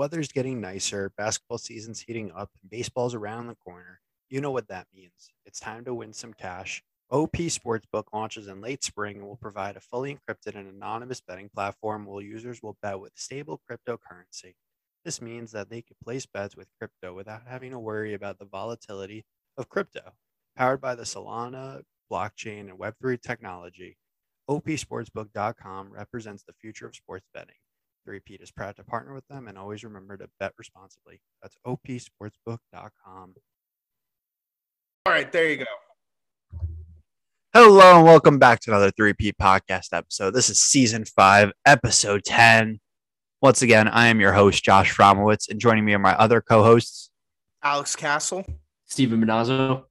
weather's getting nicer, basketball season's heating up, and baseball's around the corner. You know what that means. It's time to win some cash. OP Sportsbook launches in late spring and will provide a fully encrypted and anonymous betting platform where users will bet with stable cryptocurrency. This means that they can place bets with crypto without having to worry about the volatility of crypto. Powered by the Solana blockchain and Web3 technology, OPSportsbook.com represents the future of sports betting. The repeat is proud to partner with them and always remember to bet responsibly. That's opsportsbook.com. All right, there you go. Hello and welcome back to another 3P podcast episode. This is season five, episode 10. Once again, I am your host, Josh Fromowitz, and joining me are my other co hosts. Alex Castle. Stephen Benazzo.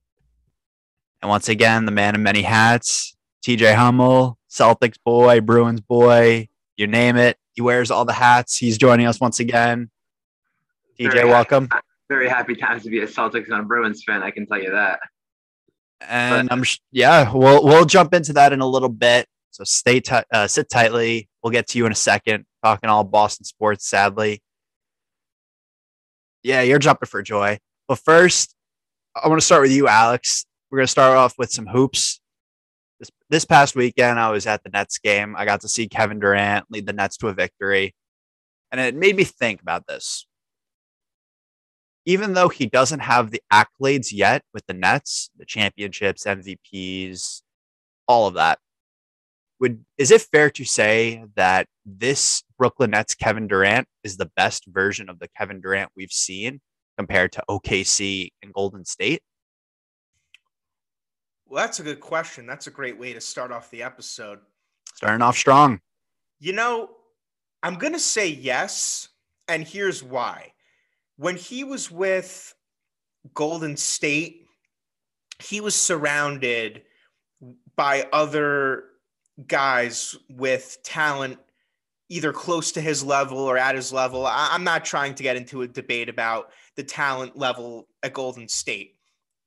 And once again, the man in many hats, TJ Hummel, Celtics boy, Bruins boy, you name it. He wears all the hats. He's joining us once again. DJ, Very welcome. happy- very happy times to be a Celtics and a Bruins fan. I can tell you that. And I'm yeah, we'll we'll jump into that in a little bit. So stay tight, uh, sit tightly. We'll get to you in a second. Talking all Boston sports, sadly. Yeah, you're jumping for joy. But first, I want to start with you, Alex. We're gonna start off with some hoops. This this past weekend, I was at the Nets game. I got to see Kevin Durant lead the Nets to a victory, and it made me think about this even though he doesn't have the accolades yet with the Nets, the championships, MVPs, all of that, would is it fair to say that this Brooklyn Nets Kevin Durant is the best version of the Kevin Durant we've seen compared to OKC and Golden State? Well, that's a good question. That's a great way to start off the episode. Starting off strong. You know, I'm going to say yes, and here's why. When he was with Golden State, he was surrounded by other guys with talent either close to his level or at his level. I- I'm not trying to get into a debate about the talent level at Golden State,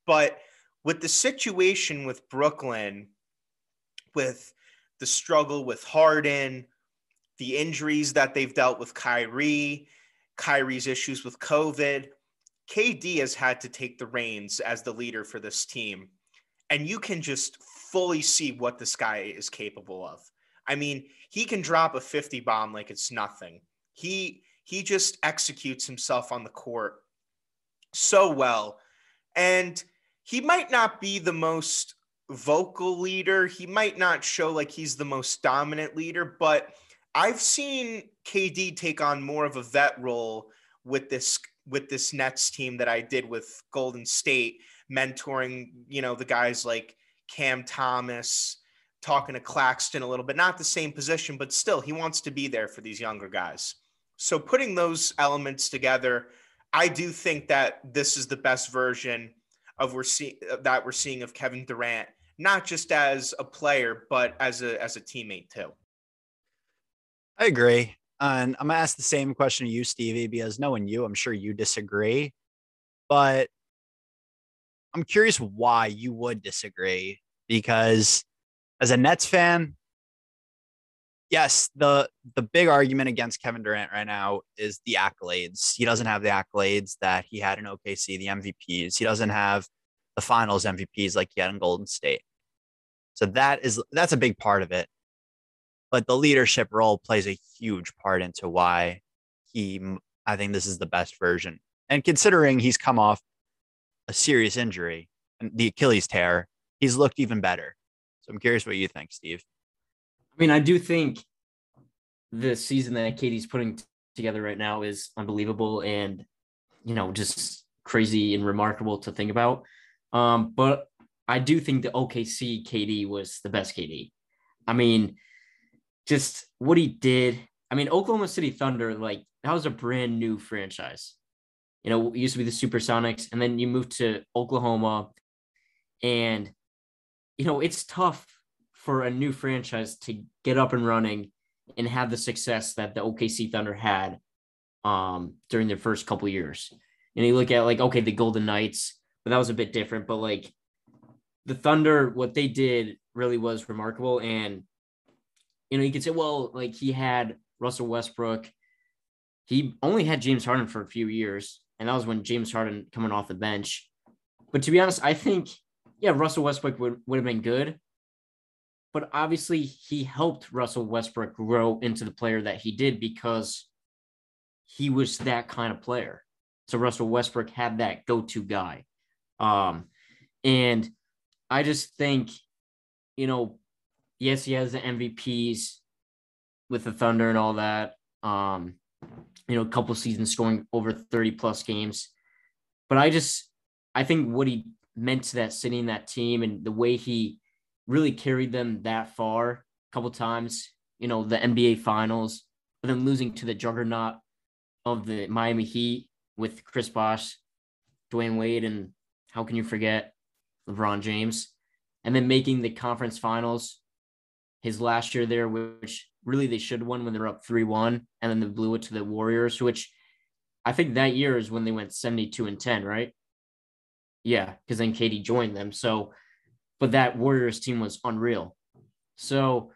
but with the situation with Brooklyn, with the struggle with Harden, the injuries that they've dealt with Kyrie, Kyrie's issues with COVID, KD has had to take the reins as the leader for this team. And you can just fully see what this guy is capable of. I mean, he can drop a 50 bomb like it's nothing. He he just executes himself on the court so well. And he might not be the most vocal leader. He might not show like he's the most dominant leader, but I've seen KD take on more of a vet role with this with this Nets team that I did with Golden State, mentoring, you know, the guys like Cam Thomas, talking to Claxton a little bit, not the same position, but still he wants to be there for these younger guys. So putting those elements together, I do think that this is the best version of we're see- uh, that we're seeing of Kevin Durant, not just as a player, but as a as a teammate too. I agree. And I'm gonna ask the same question to you, Stevie, because knowing you, I'm sure you disagree. But I'm curious why you would disagree. Because as a Nets fan, yes, the the big argument against Kevin Durant right now is the accolades. He doesn't have the accolades that he had in OKC, the MVPs. He doesn't have the finals MVPs like he had in Golden State. So that is that's a big part of it but the leadership role plays a huge part into why he i think this is the best version and considering he's come off a serious injury and the achilles tear he's looked even better so i'm curious what you think steve I mean, I do think the season that KD's putting t- together right now is unbelievable and, you know, just crazy and remarkable to think about. Um, but I do think the OKC KD was the best KD. I mean, just what he did. I mean, Oklahoma City Thunder, like that was a brand new franchise. You know, it used to be the Supersonics, and then you moved to Oklahoma, and you know it's tough for a new franchise to get up and running and have the success that the OKC Thunder had um, during their first couple years. And you look at like okay, the Golden Knights, but that was a bit different. But like the Thunder, what they did really was remarkable. And you know, you could say, well, like he had Russell Westbrook. He only had James Harden for a few years, and that was when James Harden coming off the bench. But to be honest, I think yeah, Russell Westbrook would, would have been good. But obviously, he helped Russell Westbrook grow into the player that he did because he was that kind of player. So Russell Westbrook had that go-to guy. Um, and I just think, you know, yes, he has the MVPs with the Thunder and all that. Um, you know, a couple seasons scoring over 30 plus games. But I just I think what he meant to that city and that team and the way he really carried them that far a couple times, you know, the NBA finals, but then losing to the juggernaut of the Miami Heat with Chris Bosh, Dwyane Wade, and how can you forget LeBron James? And then making the conference finals his last year there, which really they should have won when they were up 3 1. And then they blew it to the Warriors, which I think that year is when they went 72 and 10, right? Yeah, because then KD joined them. So, but that Warriors team was unreal. So,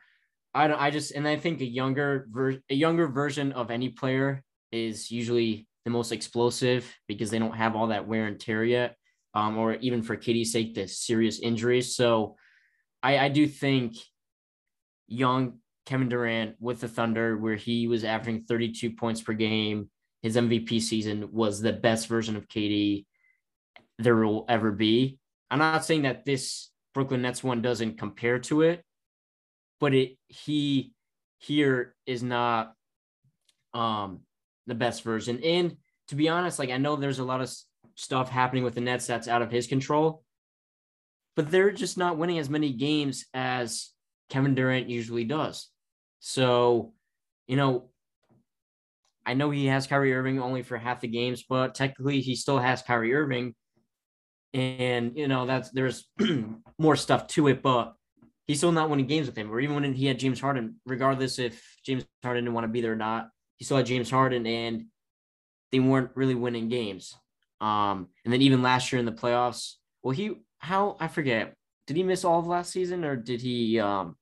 I don't, I just and I think a younger ver- a younger version of any player is usually the most explosive because they don't have all that wear and tear yet, um, or even for KD's sake, the serious injuries. So, I I do think young Kevin Durant with the Thunder, where he was averaging 32 points per game, his MVP season was the best version of KD there will ever be. I'm not saying that this Brooklyn Nets one doesn't compare to it, but it he here is not um the best version. And to be honest, like I know there's a lot of stuff happening with the Nets that's out of his control, but they're just not winning as many games as Kevin Durant usually does. So, you know, I know he has Kyrie Irving only for half the games, but technically he still has Kyrie Irving and you know that's there's more stuff to it, but he's still not winning games with him. Or even when he had James Harden, regardless if James Harden didn't want to be there or not, he still had James Harden, and they weren't really winning games. Um, and then even last year in the playoffs, well, he how I forget, did he miss all of last season or did he? Um,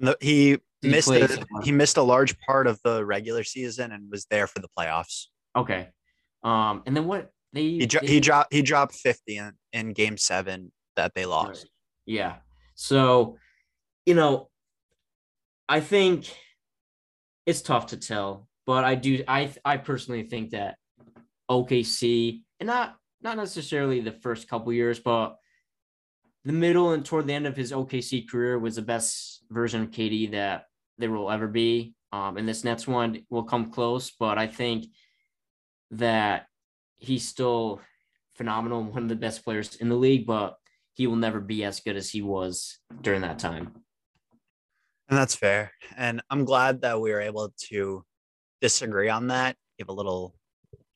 no, he missed he, a, he missed a large part of the regular season and was there for the playoffs. Okay. Um, and then what they he, dro- they, he dropped he dropped 50 in, in game seven that they lost. Right. Yeah. So, you know, I think it's tough to tell, but I do I I personally think that OKC and not not necessarily the first couple years, but the middle and toward the end of his OKC career was the best version of KD that there will ever be. Um, and this next one will come close, but I think that he's still phenomenal, one of the best players in the league, but he will never be as good as he was during that time. And that's fair. And I'm glad that we were able to disagree on that, give a little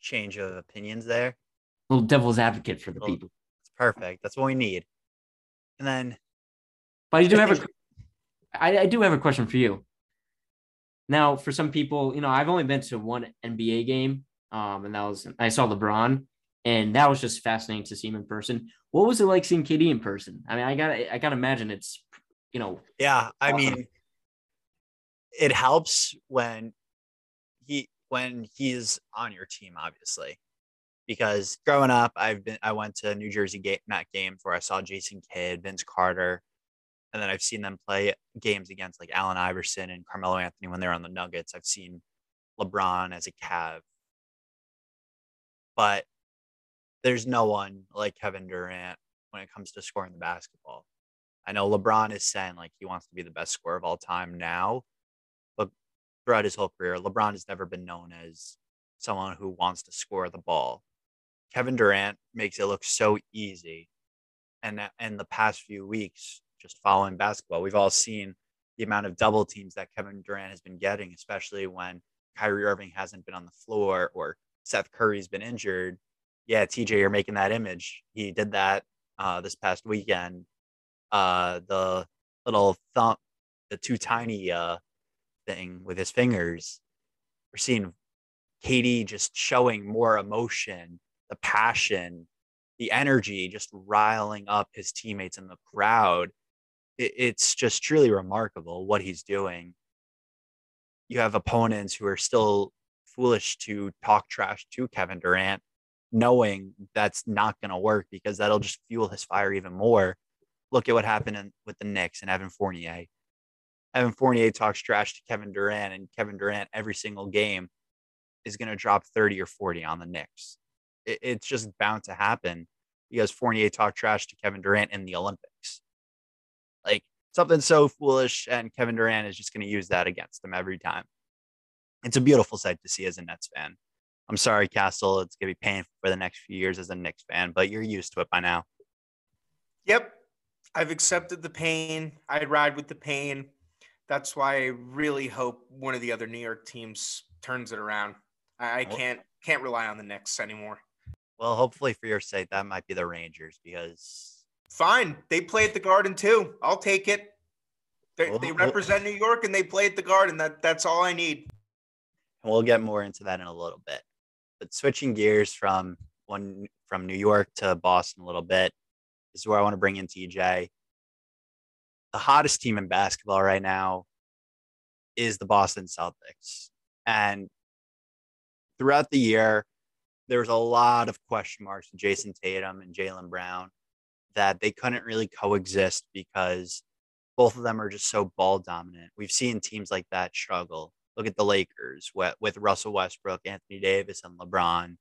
change of opinions there. A little devil's advocate for the little, people. It's perfect. That's what we need. And then But I do have a I, I do have a question for you. Now, for some people, you know, I've only been to one NBA game um, and that was I saw LeBron, and that was just fascinating to see him in person. What was it like seeing KD in person? I mean, I got I got to imagine it's you know. Yeah, I awesome. mean, it helps when he when he's on your team, obviously, because growing up, I've been I went to New Jersey game, Met games where I saw Jason Kidd, Vince Carter, and then I've seen them play games against like Allen Iverson and Carmelo Anthony when they're on the Nuggets. I've seen LeBron as a Cav but there's no one like Kevin Durant when it comes to scoring the basketball. I know LeBron is saying like he wants to be the best scorer of all time now, but throughout his whole career, LeBron has never been known as someone who wants to score the ball. Kevin Durant makes it look so easy. And in the past few weeks, just following basketball, we've all seen the amount of double teams that Kevin Durant has been getting, especially when Kyrie Irving hasn't been on the floor or Seth Curry's been injured, yeah, TJ, you're making that image. He did that uh, this past weekend. Uh, the little thumb, the too tiny uh, thing with his fingers. We're seeing KD just showing more emotion, the passion, the energy, just riling up his teammates in the crowd. It, it's just truly remarkable what he's doing. You have opponents who are still foolish to talk trash to Kevin Durant, knowing that's not going to work because that'll just fuel his fire even more. Look at what happened in, with the Knicks and Evan Fournier. Evan Fournier talks trash to Kevin Durant, and Kevin Durant every single game is going to drop 30 or 40 on the Knicks. It, it's just bound to happen because Fournier talked trash to Kevin Durant in the Olympics. Like something so foolish, and Kevin Durant is just going to use that against them every time. It's a beautiful sight to see as a Nets fan. I'm sorry, Castle. It's going to be painful for the next few years as a Knicks fan, but you're used to it by now. Yep. I've accepted the pain. I ride with the pain. That's why I really hope one of the other New York teams turns it around. I, can't can't rely on the Knicks anymore. Well, hopefully for your sake, that might be the Rangers because fine, they play at the Garden too. I'll take it. They, well, they represent New York and they play at the Garden. That that's all I need. And we'll get more into that in a little bit. But switching gears from one from New York to Boston a little bit is where I want to bring in TJ. The hottest team in basketball right now is the Boston Celtics. And throughout the year, there was a lot of question marks with Jayson Tatum and Jaylen Brown that they couldn't really coexist because both of them are just so ball dominant. We've seen teams like that struggle. Look at the Lakers with, Russell Westbrook, Anthony Davis, and LeBron.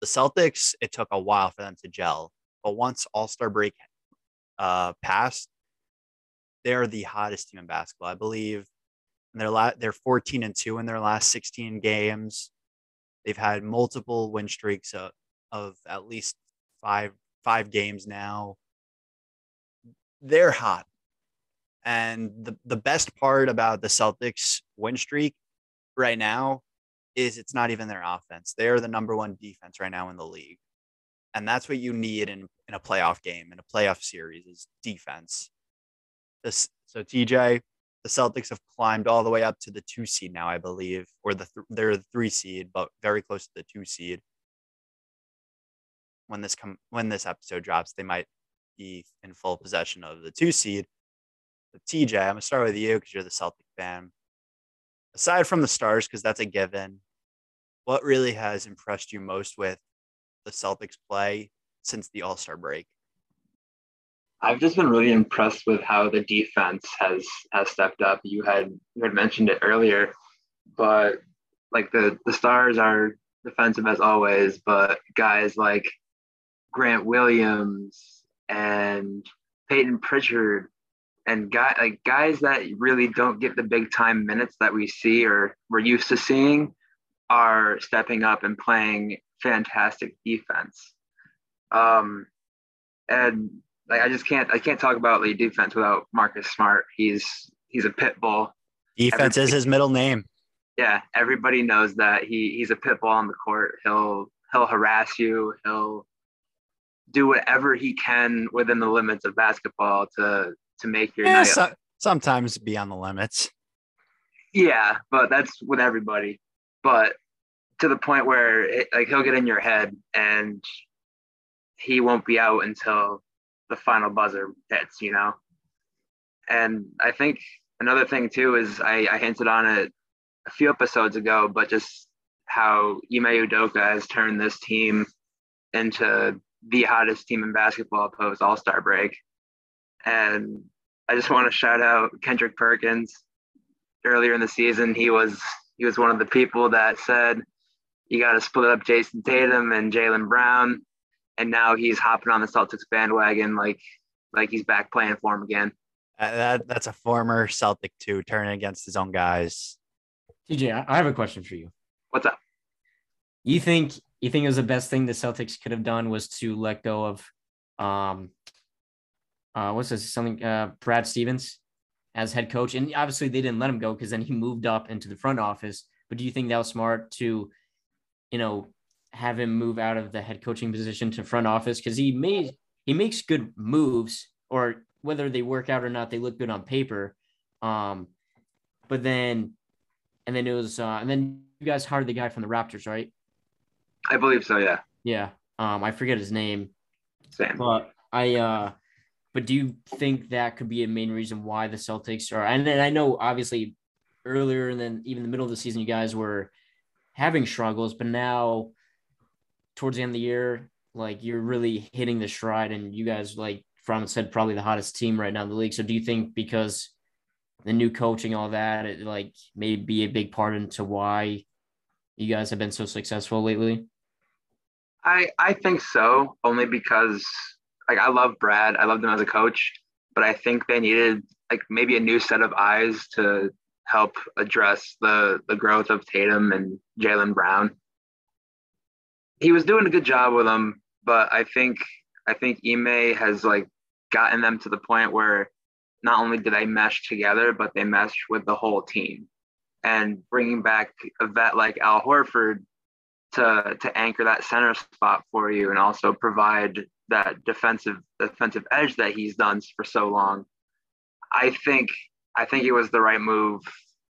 The Celtics, it took a while for them to gel. But once All Star break uh, passed, they're the hottest team in basketball. I believe they're la- they're 14 and two in their last 16 games. They've had multiple win streaks of, of at least five five games now. They're hot. And the, the best part about the Celtics win streak right now is it's not even their offense. They are the number one defense right now in the league. And that's what you need in, in a playoff game, in a playoff series, is defense. This, so TJ, the Celtics have climbed all the way up to the two seed now, I believe, or the th- they're the three seed, but very close to the two seed. When this come when this episode drops, they might be in full possession of the two seed. But TJ, I'm gonna start with you because you're the Celtic fan. Aside from the stars, because that's a given, what really has impressed you most with the Celtics play since the All Star break? I've just been really impressed with how the defense has has stepped up. You had you had mentioned it earlier, but like the the stars are defensive as always, but guys like Grant Williams and Peyton Pritchard and guy like guys that really don't get the big time minutes that we see or we're used to seeing are stepping up and playing fantastic defense. Um, and like I just can't I can't talk about the defense without Marcus Smart. He's he's a pit bull. Defense everybody, is his middle name. Yeah, everybody knows that he he's a pit bull on the court. He'll he'll harass you. He'll do whatever he can within the limits of basketball to to make your yeah, night. So, sometimes beyond the limits. Yeah, but that's with everybody. But to the point where it, like he'll get in your head and he won't be out until the final buzzer hits, you know. And I think another thing too is I, I hinted on it a few episodes ago, but just how Ime Udoka has turned this team into the hottest team in basketball post All Star break. And I just want to shout out Kendrick Perkins. Earlier in the season, he was he was one of the people that said you got to split up Jayson Tatum and Jaylen Brown, and now he's hopping on the Celtics bandwagon like like he's back playing for him again. Uh, that that's a former Celtic too, turning against his own guys. TJ, I have a question for you. What's up? You think you think it was the best thing the Celtics could have done was to let go of um uh what's this something uh Brad Stevens? as head coach. And obviously they didn't let him go because then he moved up into the front office. But do you think that was smart to, you know, have him move out of the head coaching position to front office? Because he made he makes good moves, or whether they work out or not, they look good on paper. Um, but then, and then it was, uh, and then you guys hired the guy from the Raptors, right? I believe so. Yeah. Yeah. Um, I forget his name, Same. but I, uh, but do you think that could be a main reason why the Celtics are? And then I know obviously earlier and then even the middle of the season, you guys were having struggles, but now towards the end of the year, like you're really hitting the stride, and you guys, like Fromm said, probably the hottest team right now in the league. So do you think because the new coaching, all that, it like may be a big part into why you guys have been so successful lately? I I think so, only because like I love Brad. I loved him as a coach, but I think they needed like maybe a new set of eyes to help address the the growth of Tatum and Jaylen Brown. He was doing a good job with them, but I think I think Ime has like gotten them to the point where not only do they mesh together, but they mesh with the whole team. And bringing back a vet like Al Horford to to anchor that center spot for you and also provide that defensive defensive edge that he's done for so long. I think I think it was the right move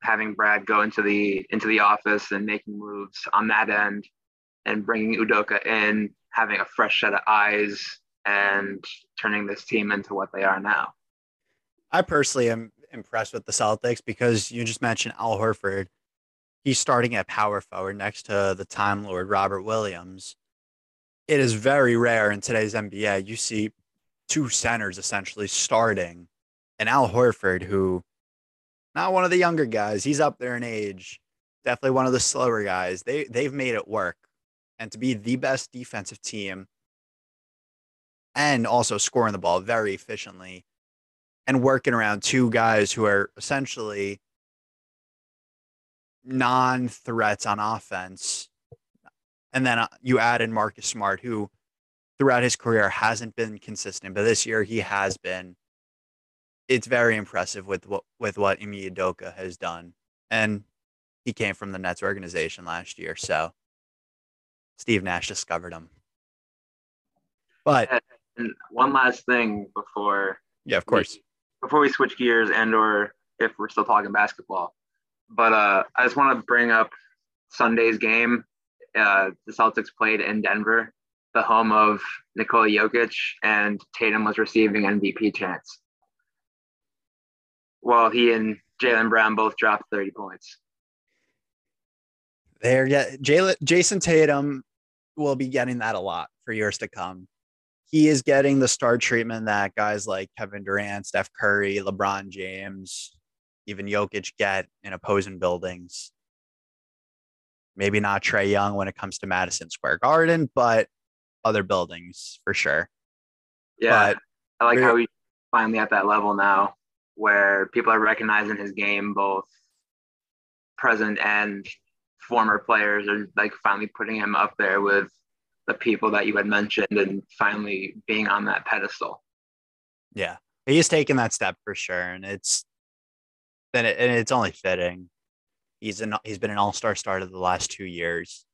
having Brad go into the into the office and making moves on that end and bringing Udoka in, having a fresh set of eyes and turning this team into what they are now. I personally am impressed with the Celtics because you just mentioned Al Horford he's starting at power forward next to the Time Lord Robert Williams. It is very rare in today's NBA. You see two centers essentially starting, and Al Horford, who not one of the younger guys, he's up there in age, definitely one of the slower guys. They they've made it work, and to be the best defensive team, and also scoring the ball very efficiently, and working around two guys who are essentially non threats on offense. And then uh, you add in Marcus Smart, who throughout his career hasn't been consistent, but this year he has been. It's very impressive with what with what Ime Udoka has done, and he came from the Nets organization last year, so Steve Nash discovered him. But and one last thing before yeah, of course, we, before we switch gears and or if we're still talking basketball, but uh, I just want to bring up Sunday's game. Uh, the Celtics played in Denver, the home of Nikola Jokic, and Tatum was receiving MVP chance. While he and Jaylen Brown both dropped 30 points. There, yeah, Jaylen, Jayson Tatum will be getting that a lot for years to come. He is getting the star treatment that guys like Kevin Durant, Steph Curry, LeBron James, even Jokic get in opposing buildings. Maybe not Trae Young when it comes to Madison Square Garden, but other buildings for sure. Yeah, but I like how he's finally at that level now where people are recognizing his game, both present and former players are like finally putting him up there with the people that you had mentioned and finally being on that pedestal. Yeah. He's taken that step for sure. And it's then it, and it's only fitting. He's an he's been an all star starter the last two years.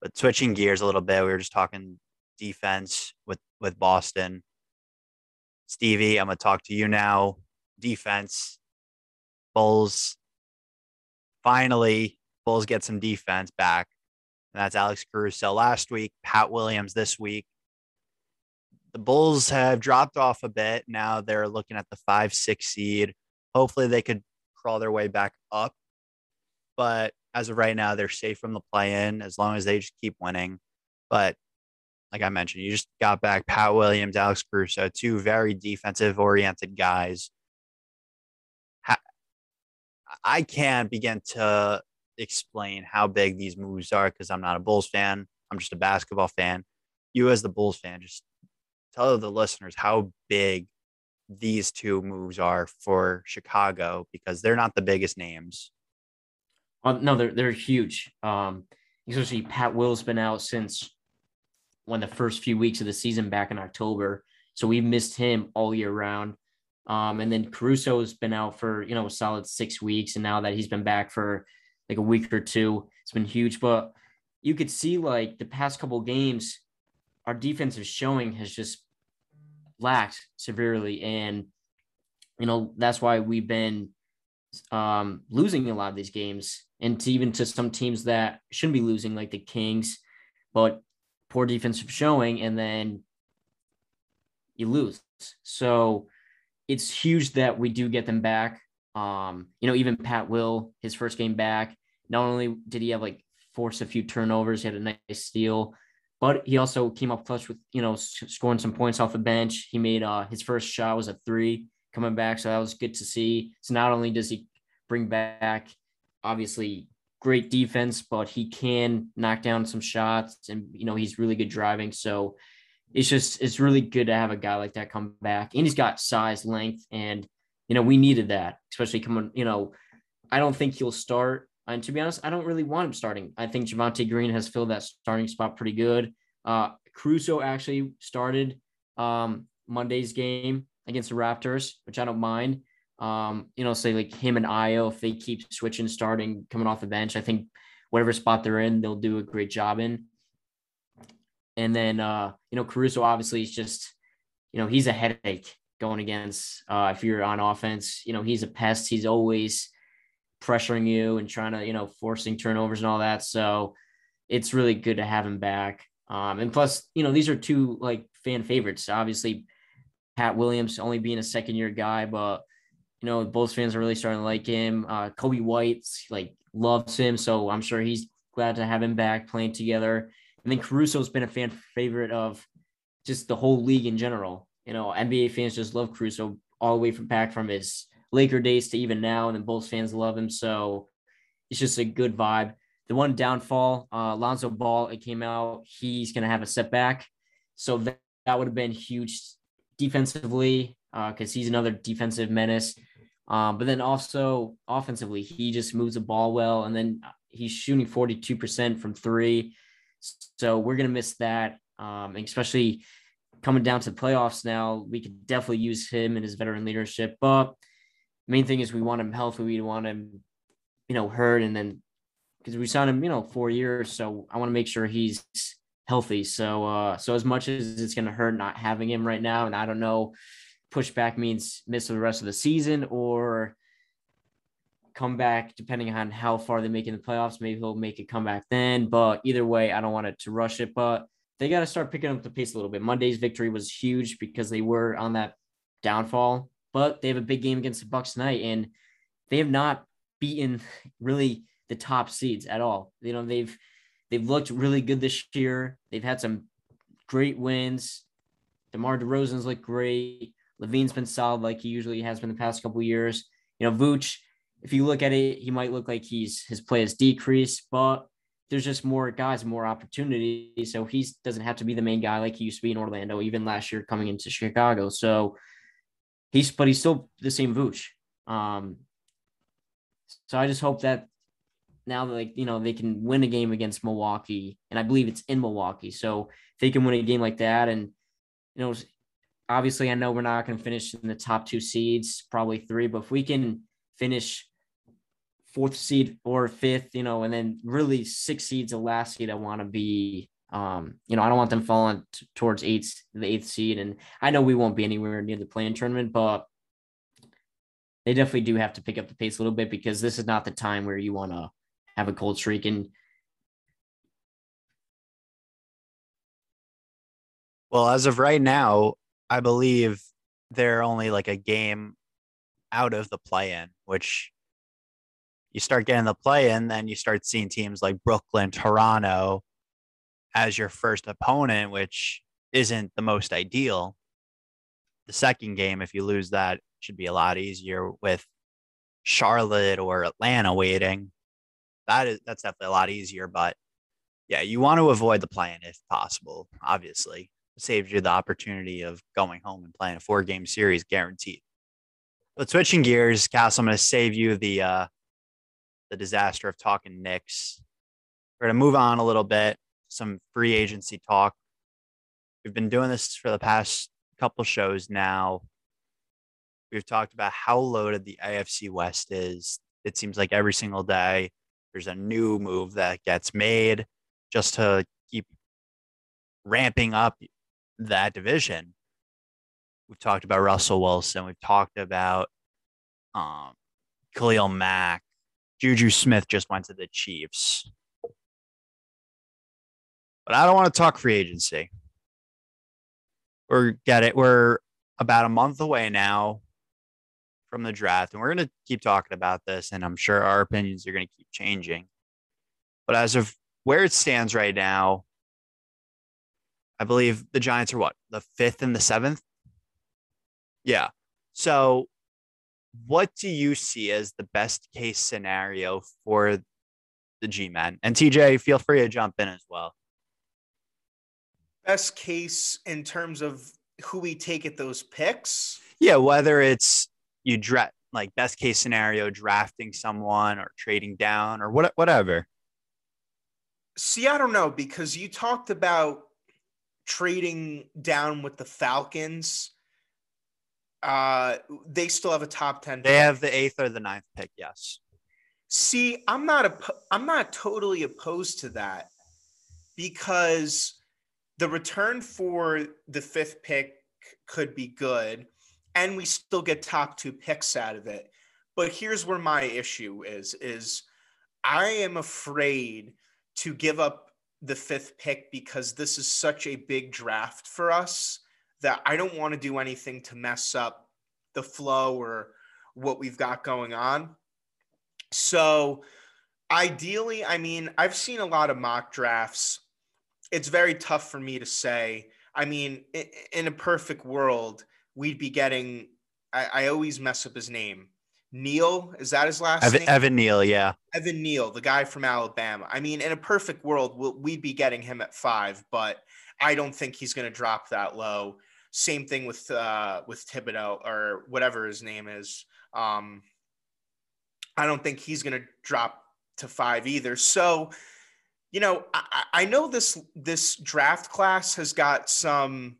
But switching gears a little bit, we were just talking defense with with Boston. Stevie, I'm gonna talk to you now. Defense, Bulls. Finally, Bulls get some defense back. And that's Alex Caruso last week, Pat Williams this week. The Bulls have dropped off a bit. Now they're looking at the five, six seed. Hopefully they could crawl their way back up. But as of right now, they're safe from the play in as long as they just keep winning. But like I mentioned, you just got back Pat Williams, Alex Caruso, two very defensive oriented guys. I can't begin to explain how big these moves are because I'm not a Bulls fan. I'm just a basketball fan. You, as the Bulls fan, just tell the listeners how big these two moves are for Chicago because they're not the biggest names. Uh, no, they're they're huge. Um, especially Pat Will's been out since when the first few weeks of the season back in October, so we've missed him all year round. Um, and then Caruso has been out for you know a solid six weeks, and now that he's been back for like a week or two, it's been huge. But you could see like the past couple games, our defensive showing has just lacked severely, and you know that's why we've been um, losing a lot of these games, and to even to some teams that shouldn't be losing, like the Kings, but poor defensive showing, and then you lose. So it's huge that we do get them back. Um, you know, even Pat Will, his first game back, not only did he have like force a few turnovers, he had a nice steal, but he also came up clutch with, you know, scoring some points off the bench. He made uh, his first shot was a three coming back. So that was good to see. So not only does he bring back obviously great defense, but he can knock down some shots and, you know, he's really good driving. So it's just it's really good to have a guy like that come back. And he's got size, length, and you know we needed that, especially coming. You know, I don't think he'll start. And to be honest, I don't really want him starting. I think Javonte Green has filled that starting spot pretty good. Uh, Caruso actually started um, Monday's game against the Raptors, which I don't mind. Um, you know, say like him and Ayo, if they keep switching, starting, coming off the bench, I think whatever spot they're in, they'll do a great job in. And then, uh, you know, Caruso obviously is just, you know, he's a headache going against, uh, if you're on offense, you know, he's a pest. He's always pressuring you and trying to, you know, forcing turnovers and all that. So it's really good to have him back. Um, and plus, you know, these are two like fan favorites. Obviously, Pat Williams only being a second year guy, but you know, both fans are really starting to like him. Uh, Coby White's like loves him, so I'm sure he's glad to have him back playing together. And then Caruso's been a fan favorite of just the whole league in general. You know, NBA fans just love Caruso all the way from back from his Laker days to even now, and then Bulls fans love him. So it's just a good vibe. The one downfall, uh, Lonzo Ball, it came out he's going to have a setback, so that, that would have been huge defensively uh, because uh, he's another defensive menace. Um, but then also offensively, he just moves the ball well, and then he's shooting 42% from three. So we're going to miss that, um, especially coming down to the playoffs now. We could definitely use him and his veteran leadership. But main thing is we want him healthy. We want him, you know, hurt, and then because we signed him, you know, four years. So I want to make sure he's healthy. So, uh, so as much as it's going to hurt not having him right now, and I don't know, pushback means miss the rest of the season or come back depending on how far they make in the playoffs. Maybe he'll make a comeback then. But either way, I don't want it to rush it. But they got to start picking up the pace a little bit. Monday's victory was huge because they were on that downfall, but they have a big game against the Bucks tonight, and they have not beaten really the top seeds at all. You know, they've they've looked really good this year. They've had some great wins. DeMar DeRozan's looked great. LaVine's been solid like he usually has been the past couple years. You know, Vooch if you look at it, he might look like he's his play has decreased, but there's just more guys, more opportunities. So he doesn't have to be the main guy like he used to be in Orlando, even last year coming into Chicago. So he's, but he's still the same Vooch. Um, so I just hope that now, like you know, they can win a game against Milwaukee, and I believe it's in Milwaukee. So they can win a game like that, and you know, obviously, I know we're not going to finish in the top two seeds, probably three, but if we can finish fourth seed or fifth, you know, and then really six seeds the last seed I want to be. Um, you know, I don't want them falling t- towards eighth, the eighth seed, and I know we won't be anywhere near the play-in tournament, but they definitely do have to pick up the pace a little bit because this is not the time where you want to have a cold streak and. Well, as of right now, I believe they're only like a game out of the play-in, which you start getting the play in, then you start seeing teams like Brooklyn, Toronto as your first opponent, which isn't the most ideal. The second game, if you lose that, should be a lot easier with Charlotte or Atlanta waiting. That is that's definitely a lot easier, but yeah, you want to avoid the play-in if possible. Obviously, saves you the opportunity of going home and playing a four-game series guaranteed. But switching gears, Castle, I'm going to save you the uh, the disaster of talking Knicks. We're going to move on a little bit, some free agency talk. We've been doing this for the past couple shows now. We've talked about how loaded the AFC West is. It seems like every single day there's a new move that gets made just to keep ramping up that division. We've talked about Russell Wilson. We've talked about um, Khalil Mack. Juju Smith just went to the Chiefs. But I don't want to talk free agency. We're get it. We're about a month away now from the draft, and we're going to keep talking about this. And I'm sure our opinions are going to keep changing. But as of where it stands right now, I believe the Giants are what the fifth and the seventh. Yeah. So, what do you see as the best case scenario for the G men? And TJ, feel free to jump in as well best case in terms of who we take at those picks? Yeah, whether it's you draft like best case scenario drafting someone or trading down or what whatever. See, I don't know because you talked about trading down with the Falcons. Uh, they still have a top ten. They pick. have the eighth or the ninth pick. Yes. See, I'm not a, I'm not totally opposed to that because the return for the fifth pick could be good, and we still get top two picks out of it. But here's where my issue is: is I am afraid to give up the fifth pick because this is such a big draft for us that I don't want to do anything to mess up the flow or what we've got going on. So, ideally, I mean, I've seen a lot of mock drafts it's very tough for me to say. I mean, in a perfect world, we'd be getting. I, I always mess up his name. Neal is that his last Evan, name? Evan Neal, yeah. Evan Neal, the guy from Alabama. I mean, in a perfect world, we'll, we'd be getting him at five, but I don't think he's going to drop that low. Same thing with uh, with Thibodeaux or whatever his name is. Um, I don't think he's going to drop to five either. So you know, I, I know this this draft class has got some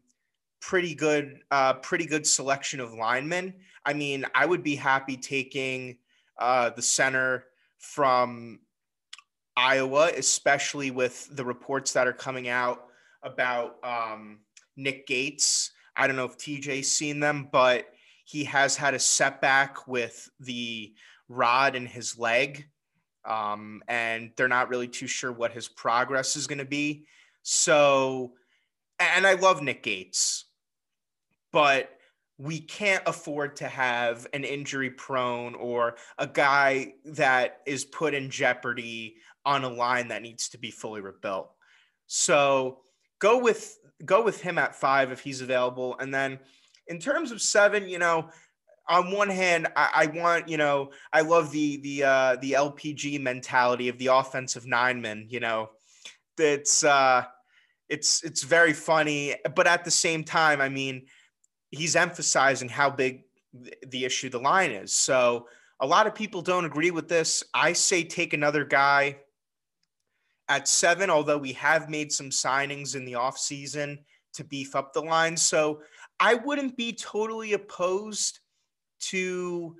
pretty good uh, pretty good selection of linemen. I mean, I would be happy taking uh, the center from Iowa, especially with the reports that are coming out about um, Nick Gates. I don't know if TJ's seen them, but he has had a setback with the rod in his leg um, and they're not really too sure what his progress is going to be. So, and I love Nick Gates, but we can't afford to have an injury prone or a guy that is put in jeopardy on a line that needs to be fully rebuilt. So go with go with him at five if he's available, and then in terms of seven, you know, on one hand, I, I, want you know I love the the uh, the LPG mentality of the offensive lineman. You know, it's uh, it's it's very funny, but at the same time, I mean, he's emphasizing how big the issue the line is. So a lot of people don't agree with this. I say take another guy at seven, although we have made some signings in the offseason to beef up the line. So I wouldn't be totally opposed to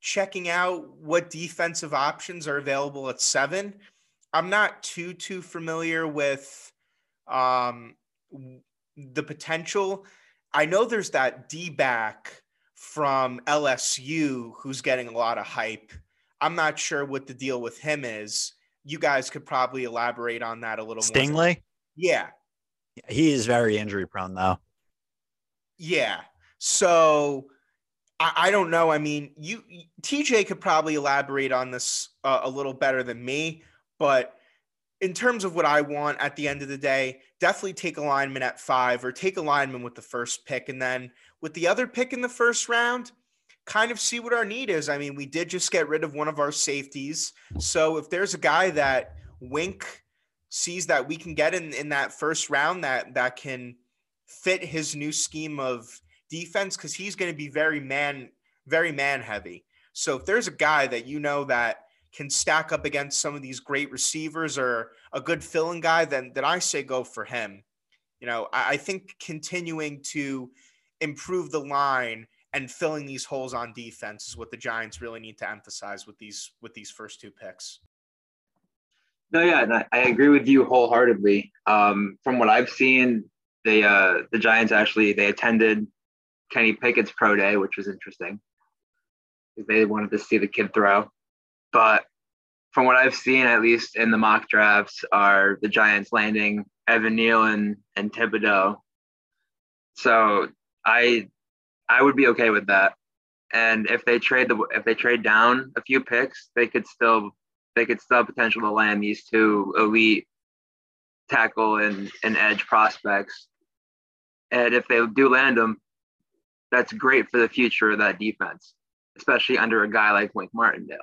checking out what defensive options are available at seven. I'm not too too familiar with um, the potential. I know there's that D back from LSU who's getting a lot of hype. I'm not sure what the deal with him is. You guys could probably elaborate on that a little Stingley? more. Stingley? Yeah. He is very injury prone though. Yeah. So I, I don't know. I mean, you TJ could probably elaborate on this uh, a little better than me, but in terms of what I want at the end of the day, definitely take a lineman at five or take a lineman with the first pick. And then with the other pick in the first round, kind of see what our need is. I mean, we did just get rid of one of our safeties. So if there's a guy that Wink sees that we can get in, in that first round that that can fit his new scheme of defense because he's going to be very man, very man heavy. So if there's a guy that you know that can stack up against some of these great receivers or a good filling guy, then then I say go for him. You know, I, I think continuing to improve the line and filling these holes on defense is what the Giants really need to emphasize with these with these first two picks. No, yeah, I, agree with you wholeheartedly. Um, from what I've seen, the uh, the Giants actually they attended Kenny Pickett's pro day, which was interesting they wanted to see the kid throw. But from what I've seen, at least in the mock drafts, are the Giants landing Evan Neal and, and Thibodeaux. So I I would be okay with that. And if they trade the if they trade down a few picks, they could still they could still potential to land these two elite tackle and, and edge prospects. And if they do land them, that's great for the future of that defense, especially under a guy like Wink Martindale.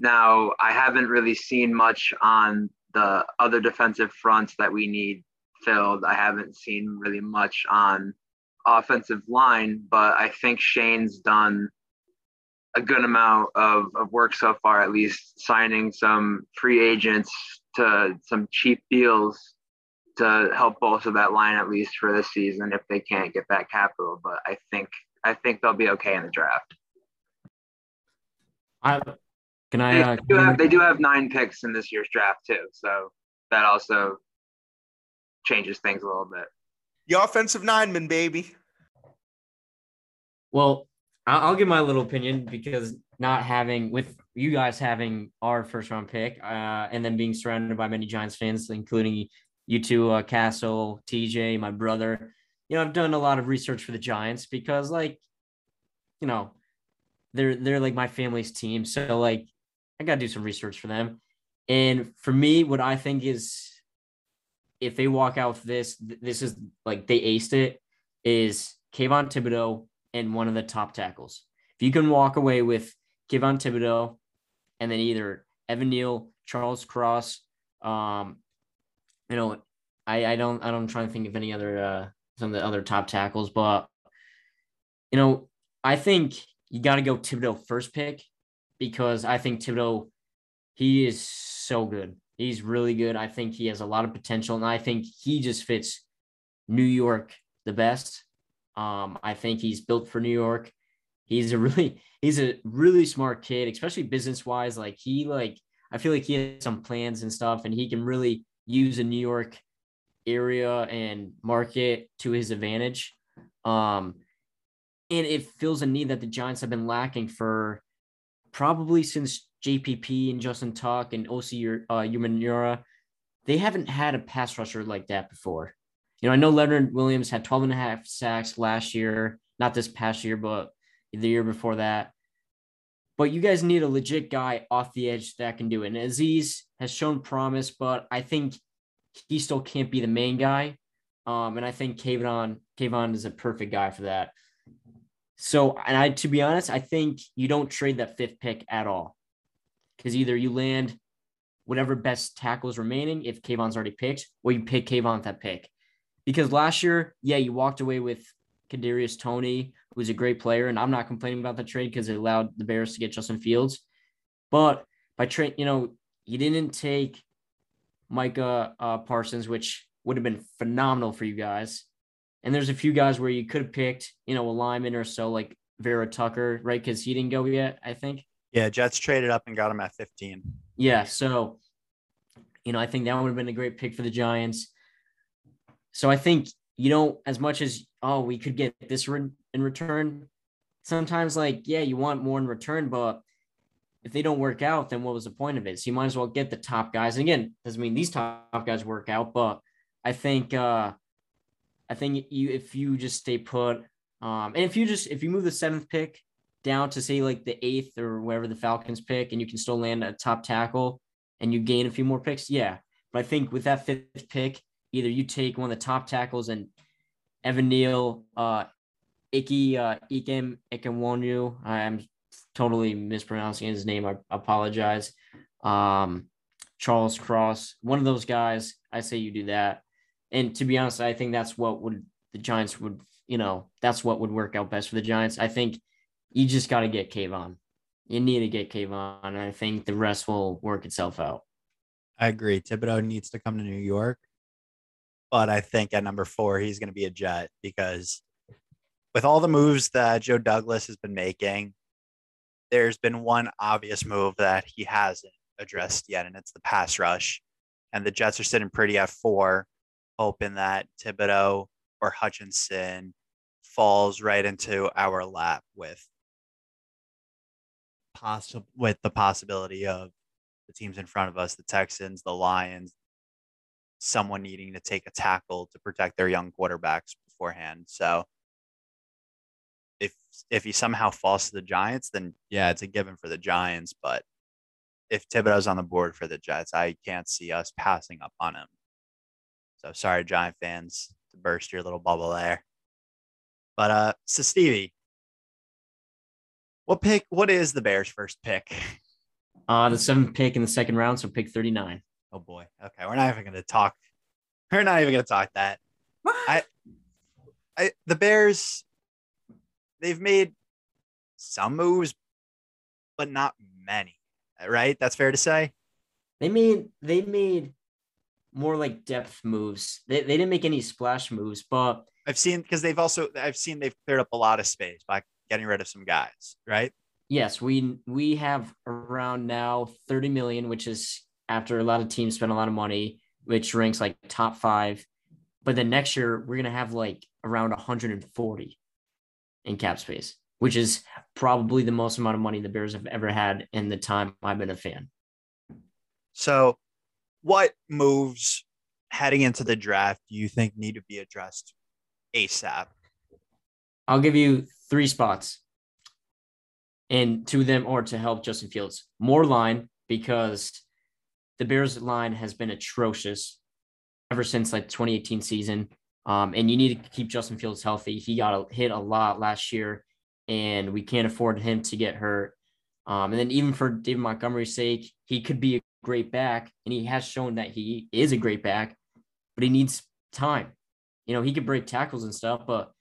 Now, I haven't really seen much on the other defensive fronts that we need filled. I haven't seen really much on offensive line, but I think Shane's done a good amount of, of work so far, at least signing some free agents to some cheap deals to help bolster that line at least for this season if they can't get that capital. But I think I think they'll be okay in the draft. I can I? Uh, they, do have, they do have nine picks in this year's draft too, so that also changes things a little bit. The offensive lineman, baby. Well, I'll give my little opinion because not having with you guys having our first round pick, uh, and then being surrounded by many Giants fans, including you two, uh, Castle, TJ, my brother. You know, I've done a lot of research for the Giants because, like, you know, they're they're like my family's team, so like I got to do some research for them. And for me, what I think is if they walk out with this, this is like they aced it, is Kayvon Thibodeaux and one of the top tackles. If you can walk away with Kayvon Thibodeaux and then either Evan Neal, Charles Cross, um, you know, I, I don't I don't try to think of any other uh some of the other top tackles, but you know, I think you got to go Thibodeaux first pick because I think Thibodeaux, he is so good. He's really good. I think he has a lot of potential, and I think he just fits New York the best. Um, I think he's built for New York. He's a really he's a really smart kid, especially business wise. Like he like I feel like he has some plans and stuff, and he can really use a New York area and market to his advantage. Um, and it fills a need that the Giants have been lacking for probably since JPP and Justin Tuck and Osi uh, Umenyiora, they haven't had a pass rusher like that before. You know, I know Leonard Williams had 12 and a half sacks last year, not this past year, but the year before that. But you guys need a legit guy off the edge that can do it. And Azeez has shown promise, but I think he still can't be the main guy. Um, and I think Kayvon Kayvon is a perfect guy for that. So, and I, to be honest, I think you don't trade that fifth pick at all because either you land whatever best tackles remaining if Kayvon's already picked, or you pick Kayvon at that pick. Because last year, yeah, you walked away with Kadarius Toney, who's a great player, and I'm not complaining about the trade because it allowed the Bears to get Justin Fields. But by trade, you know, you didn't take Micah uh, Parsons, which would have been phenomenal for you guys. And there's a few guys where you could have picked, you know, a lineman or so, like Vera Tucker, right? Because he didn't go yet, I think. Yeah, Jets traded up and got him at 15. Yeah, so you know, I think that would have been a great pick for the Giants. So I think you know, as much as oh, we could get this in return. Sometimes, like, yeah, you want more in return, but if they don't work out, then what was the point of it? So you might as well get the top guys. And again, doesn't mean these top guys work out, but I think uh I think you if you just stay put, um, and if you just if you move the seventh pick down to say like the eighth or wherever the Falcons pick, and you can still land a top tackle, and you gain a few more picks, yeah. But I think with that fifth pick, either you take one of the top tackles and Evan Neal, uh, Iki uh, Ikem Ekwonu. I'm totally mispronouncing his name. I apologize. Um, Charles Cross, one of those guys. I say you do that. And to be honest, I think that's what would the Giants would, you know, that's what would work out best for the Giants. I think you just got to get Kayvon. You need to get Kayvon. And I think the rest will work itself out. I agree. Thibodeaux needs to come to New York. But I think at number four, he's going to be a Jet because with all the moves that Joe Douglas has been making, there's been one obvious move that he hasn't addressed yet, and it's the pass rush. And the Jets are sitting pretty at four, hoping that Thibodeaux or Hutchinson falls right into our lap with possible with the possibility of the teams in front of us, the Texans, the Lions, someone needing to take a tackle to protect their young quarterbacks beforehand. So if if he somehow falls to the Giants, then yeah, it's a given for the Giants. But if Thibodeaux's on the board for the Jets, I can't see us passing up on him. So sorry, Giant fans, to burst your little bubble there. But uh, so Stevie, what pick? What is the Bears' first pick? Uh, the seventh pick in the second round, so pick 39. Oh boy. Okay, we're not even going to talk. We're not even going to talk that. What? I, I, the Bears, they've made some moves, but not many. Right? That's fair to say. They made they made more like depth moves. They, they didn't make any splash moves, but I've seen because they've also I've seen they've cleared up a lot of space by getting rid of some guys. Right? yes, we we have around now 30 million, which is after a lot of teams spend a lot of money, which ranks like top five. But then next year we're gonna have like around 140 in cap space, which is probably the most amount of money the Bears have ever had in the time I've been a fan. So, what moves heading into the draft do you think need to be addressed ASAP? I'll give you three spots. And two of them are to help Justin Fields. More line because the Bears line has been atrocious ever since like 2018 season. Um, and you need to keep Justin Fields healthy. He got a, hit a lot last year, and we can't afford him to get hurt. Um, and then even for David Montgomery's sake, he could be a great back, and he has shown that he is a great back, but he needs time. You know, he could break tackles and stuff, but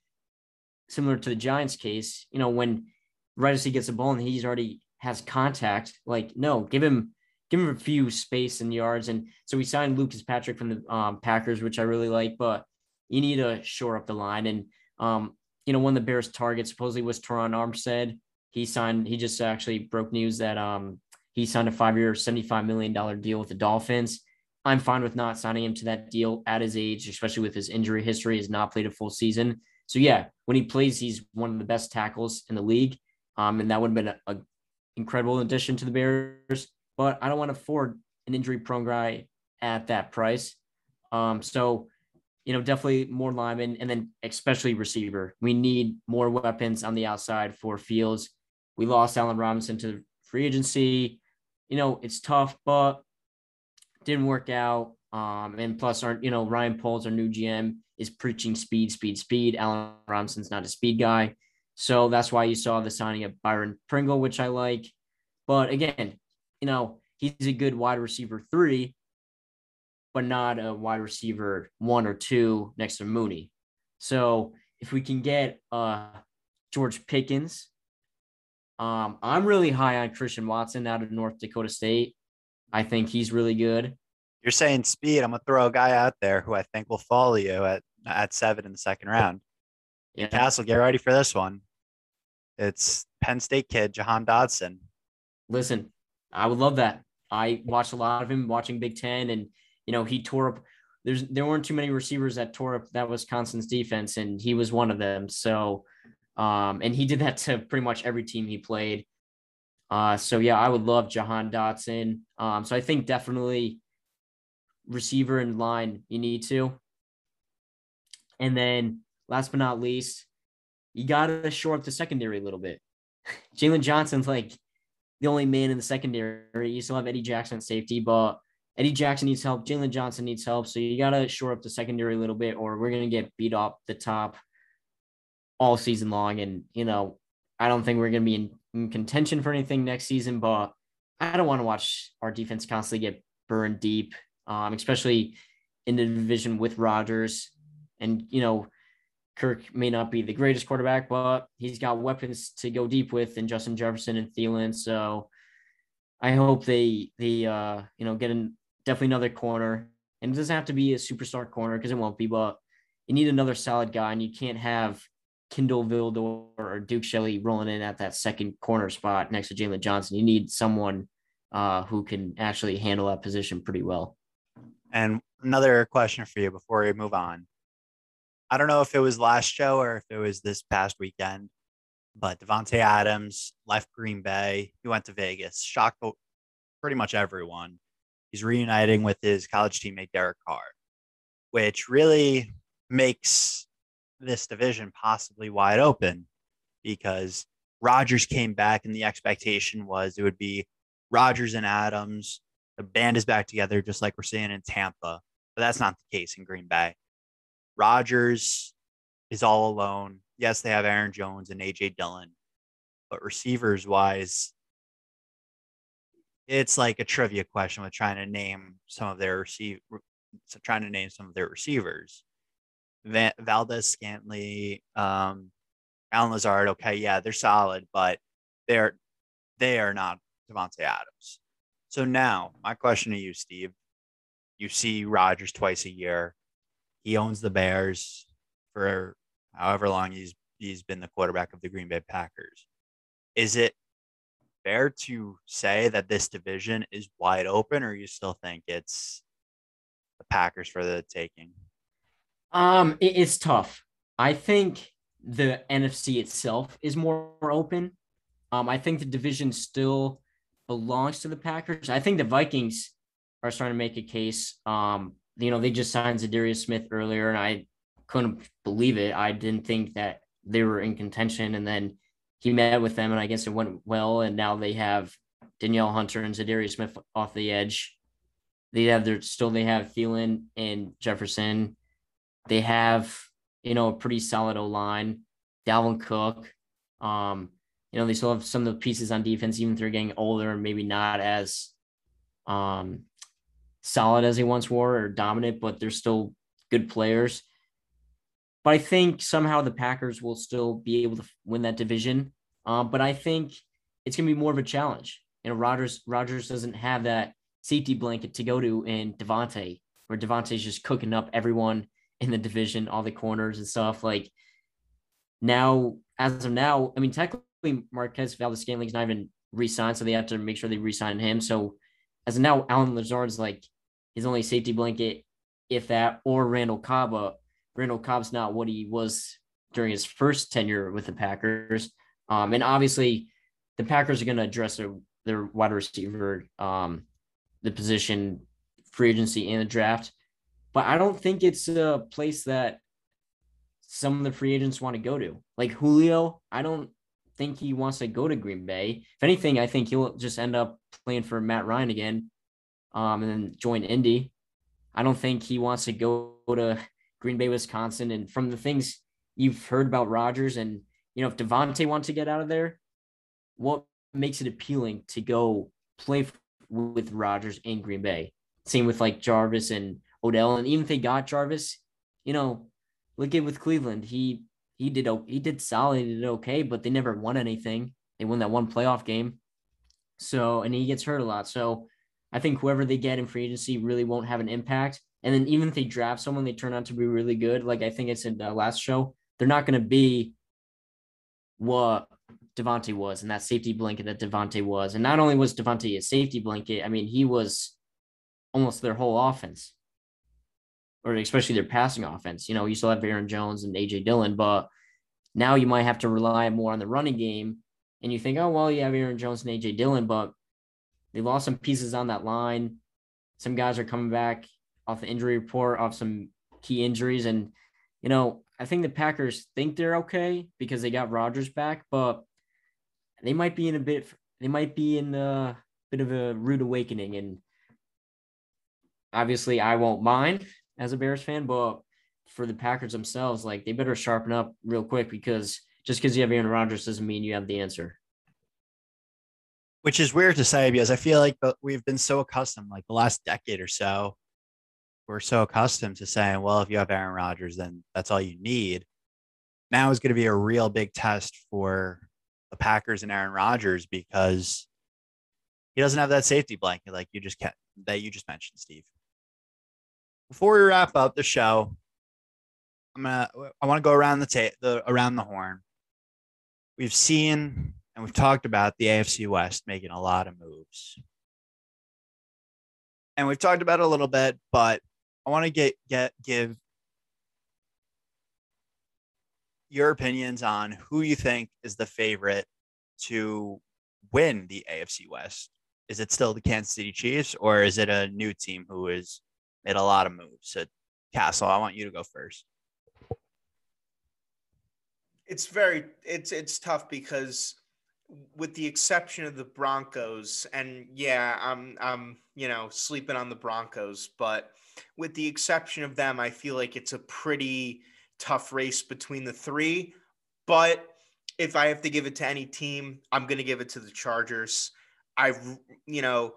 similar to the Giants case, you know, when right as he gets the ball and he's already has contact, like no, give him give him a few space and yards. And so we signed Lucas Patrick from the um, Packers, which I really like, but you need to shore up the line. And um, you know, one of the Bears' targets supposedly was Teron Armstead. He signed. He just actually broke news that um, he signed a five-year, seventy-five million dollar deal with the Dolphins. I'm fine with not signing him to that deal at his age, especially with his injury history. Has not played a full season. So yeah, when he plays, he's one of the best tackles in the league. Um, and that would have been a, a incredible addition to the Bears. But I don't want to afford an injury-prone guy at that price. Um, so you know, definitely more linemen and then especially receiver. We need more weapons on the outside for Fields. We lost Allen Robinson to free agency. You know, it's tough, but didn't work out. Um, and plus, our you know Ryan Poles, our new GM, is preaching speed, speed, speed. Allen Robinson's not a speed guy, so that's why you saw the signing of Byron Pringle, which I like. But again, you know, he's a good wide receiver three, but not a wide receiver one or two next to Mooney. So if we can get uh George Pickens, um, I'm really high on Christian Watson out of North Dakota State. I think he's really good. You're saying speed. I'm gonna throw a guy out there who I think will follow you at at seven in the second round. Yeah. Castle, get ready for this one. It's Penn State kid Jahan Dotson. Listen, I would love that. I watched a lot of him watching Big Ten, and you know he tore up. There's there weren't too many receivers that tore up that Wisconsin's defense, and he was one of them. So, um, and he did that to pretty much every team he played. Uh, so yeah, I would love Jahan Dotson. Um, so I think definitely receiver and line you need to. And then last but not least, you got to shore up the secondary a little bit. Jaylon Johnson's like the only man in the secondary. You still have Eddie Jackson safety, but Eddie Jackson needs help. Jaylon Johnson needs help. So you got to shore up the secondary a little bit, or we're to get beat up the top all season long. And, you know, I don't think we're going to be in, in contention for anything next season, but I don't want to watch our defense constantly get burned deep, um, especially in the division with Rodgers. And, you know, Kirk may not be the greatest quarterback, but he's got weapons to go deep with in Justin Jefferson and Thielen. So I hope they they uh you know get in definitely another corner. And it doesn't have to be a superstar corner because it won't be, but you need another solid guy, and you can't have Kindle Vildor or Duke Shelley rolling in at that second corner spot next to Jaylon Johnson. You need someone uh, who can actually handle that position pretty well. And another question for you before we move on. I don't know if it was last show or if it was this past weekend, but Davante Adams left Green Bay. He went to Vegas, shocked pretty much everyone. He's reuniting with his college teammate Derek Carr, which really makes this division possibly wide open because Rodgers came back and the expectation was it would be Rodgers and Adams. The band is back together, just like we're seeing in Tampa, but that's not the case in Green Bay. Rodgers is all alone. Yes, they have Aaron Jones and AJ Dillon, but receivers wise, it's like a trivia question with trying to name some of their receive, trying to name some of their receivers. Valdes-Scantling, um, Allen Lazard. Okay, yeah, they're solid, but they're they are not Davante Adams. So now, my question to you, Steve: You see Rodgers twice a year. He owns the Bears for however long he's he's been the quarterback of the Green Bay Packers. Is it fair to say that this division is wide open, or you still think it's the Packers for the taking? Um, it, it's tough. I think the NFC itself is more open. Um, I think the division still belongs to the Packers. I think the Vikings are starting to make a case. Um, you know, they just signed Za'Darius Smith earlier, and I couldn't believe it. I didn't think that they were in contention, and then he met with them, and I guess it went well. And now they have Danielle Hunter and Za'Darius Smith off the edge. They have their still they have Thielen and Jefferson. They have you know a pretty solid O line. Dalvin Cook. Um, you know, they still have some of the pieces on defense, even if they're getting older and maybe not as um, solid as they once were or dominant, but they're still good players. But I think somehow the Packers will still be able to win that division. Um, but I think it's gonna be more of a challenge. You know, Rodgers Rodgers doesn't have that safety blanket to go to in Davante, where Davante's just cooking up everyone in the division, all the corners and stuff. Like now, as of now, I mean, technically Marquez Valdes-Scantling's not even re-signed, so they have to make sure they re-sign him. So as of now, Allen Lazard's like his only safety blanket, if that, or Randall Cobb. Randall Cobb's not what he was during his first tenure with the Packers. Um, and obviously, the Packers are going to address their, their wide receiver, um, the position, free agency, and the draft. But I don't think it's a place that some of the free agents want to go to. Like Julio, I don't think he wants to go to Green Bay. If anything, I think he'll just end up playing for Matt Ryan again, um, and then join Indy. I don't think he wants to go to Green Bay, Wisconsin. And from the things you've heard about Rodgers, and you know, if Davante wants to get out of there, what makes it appealing to go play with Rodgers in Green Bay? Same with like Jarvis and Odell, and even if they got Jarvis, you know, look at with Cleveland. He he did he did solid, he did okay, but they never won anything. They won that one playoff game. So and he gets hurt a lot. So I think whoever they get in free agency really won't have an impact. And then even if they draft someone, they turn out to be really good. Like I think I said the uh, last show, they're not going to be what Davante was and that safety blanket that Davante was. And not only was Davante a safety blanket, I mean, he was almost their whole offense or especially their passing offense. You know, you still have Aaron Jones and AJ Dillon, but now you might have to rely more on the running game. And you think, oh, well, you have Aaron Jones and AJ Dillon, but they lost some pieces on that line. Some guys are coming back off the injury report, off some key injuries. And, you know, I think the Packers think they're okay because they got Rodgers back, but they might be in a bit, they might be in a bit of a rude awakening. And obviously, I won't mind as a Bears fan, but for the Packers themselves, like they better sharpen up real quick because just because you have Aaron Rodgers doesn't mean you have the answer. Which is weird to say because I feel like uh, we've been so accustomed, like the last decade or so, we're so accustomed to saying, well, if you have Aaron Rodgers, then that's all you need. Now is going to be a real big test for the Packers and Aaron Rodgers because he doesn't have that safety blanket like you just kept, that you just mentioned, Steve before we wrap up the show, I'm gonna I want to go around the tape the around the horn. We've seen and we've talked about the AFC West making a lot of moves. And we've talked about it a little bit, but I want to get get give your opinions on who you think is the favorite to win the AFC West. Is it still the Kansas City Chiefs or is it a new team who has made a lot of moves? So, Castle, I want you to go first. It's very it's it's tough because with the exception of the Broncos, and yeah, I'm I'm you know sleeping on the Broncos, but with the exception of them, I feel like it's a pretty tough race between the three. But if I have to give it to any team, I'm going to give it to the Chargers. I've, you know,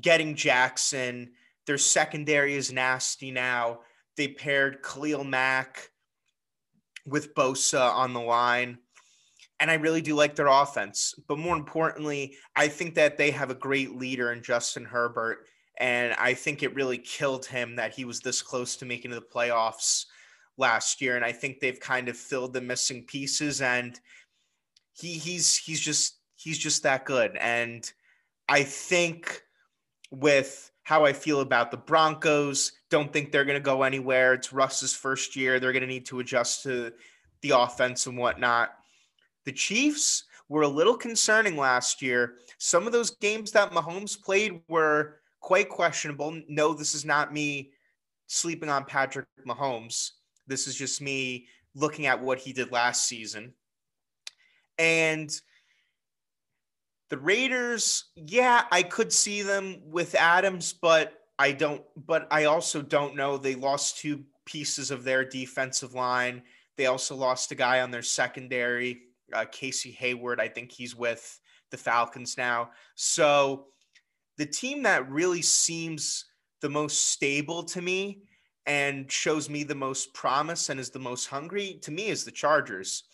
getting Jackson, their secondary is nasty now. They paired Khalil Mack with Bosa on the line. And I really do like their offense. But more importantly, I think that they have a great leader in Justin Herbert. And I think it really killed him that he was this close to making the playoffs last year. And I think they've kind of filled the missing pieces. And he he's he's just he's just that good. And I think with how I feel about the Broncos, don't think they're going to go anywhere. It's Russ's first year. They're going to need to adjust to the offense and whatnot. The Chiefs were a little concerning last year. Some of those games that Mahomes played were quite questionable. No, this is not me sleeping on Patrick Mahomes. This is just me looking at what he did last season. And the Raiders, yeah, I could see them with Adams, but I don't, but I also don't know. They lost two pieces of their defensive line. They also lost a guy on their secondary, uh, Casey Hayward. I think he's with the Falcons now. So the team that really seems the most stable to me and shows me the most promise and is the most hungry to me is the Chargers.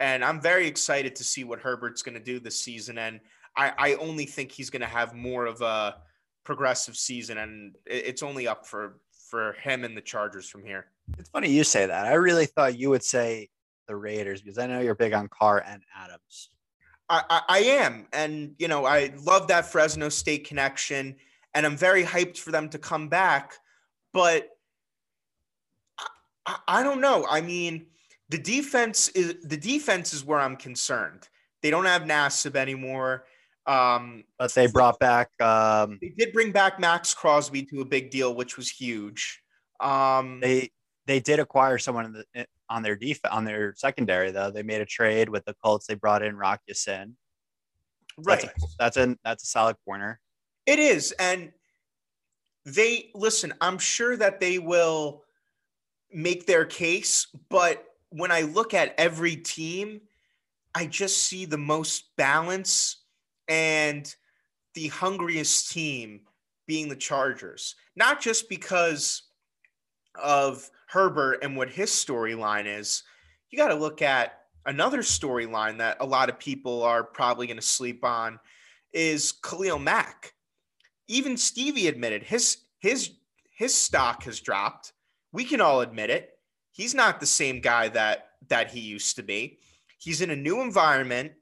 And I'm very excited to see what Herbert's going to do this season. And I, I only think he's going to have more of a progressive season, and it's only up for for him and the Chargers from here. It's funny you say that. I really thought you would say the Raiders because I know you're big on Carr and Adams. I, I, I am, and you know I love that Fresno State connection, and I'm very hyped for them to come back. But I, I don't know. I mean, the defense is the defense is where I'm concerned. They don't have Nassib anymore. Um, but they brought back. Um, they did bring back Maxx Crosby to a big deal, which was huge. Um, they they did acquire someone the, on their def on their secondary though. They made a trade with the Colts. They brought in Rock. Right. That's a, that's a that's a solid corner. It is, and they listen. I'm sure that they will make their case, but when I look at every team, I just see the most balance and the hungriest team being the Chargers. Not just because of Herbert and what his storyline is. You got to look at another storyline that a lot of people are probably going to sleep on is Khalil Mack. Even Stevie admitted his his his stock has dropped. We can all admit it. He's not the same guy that that he used to be. He's in a new environment.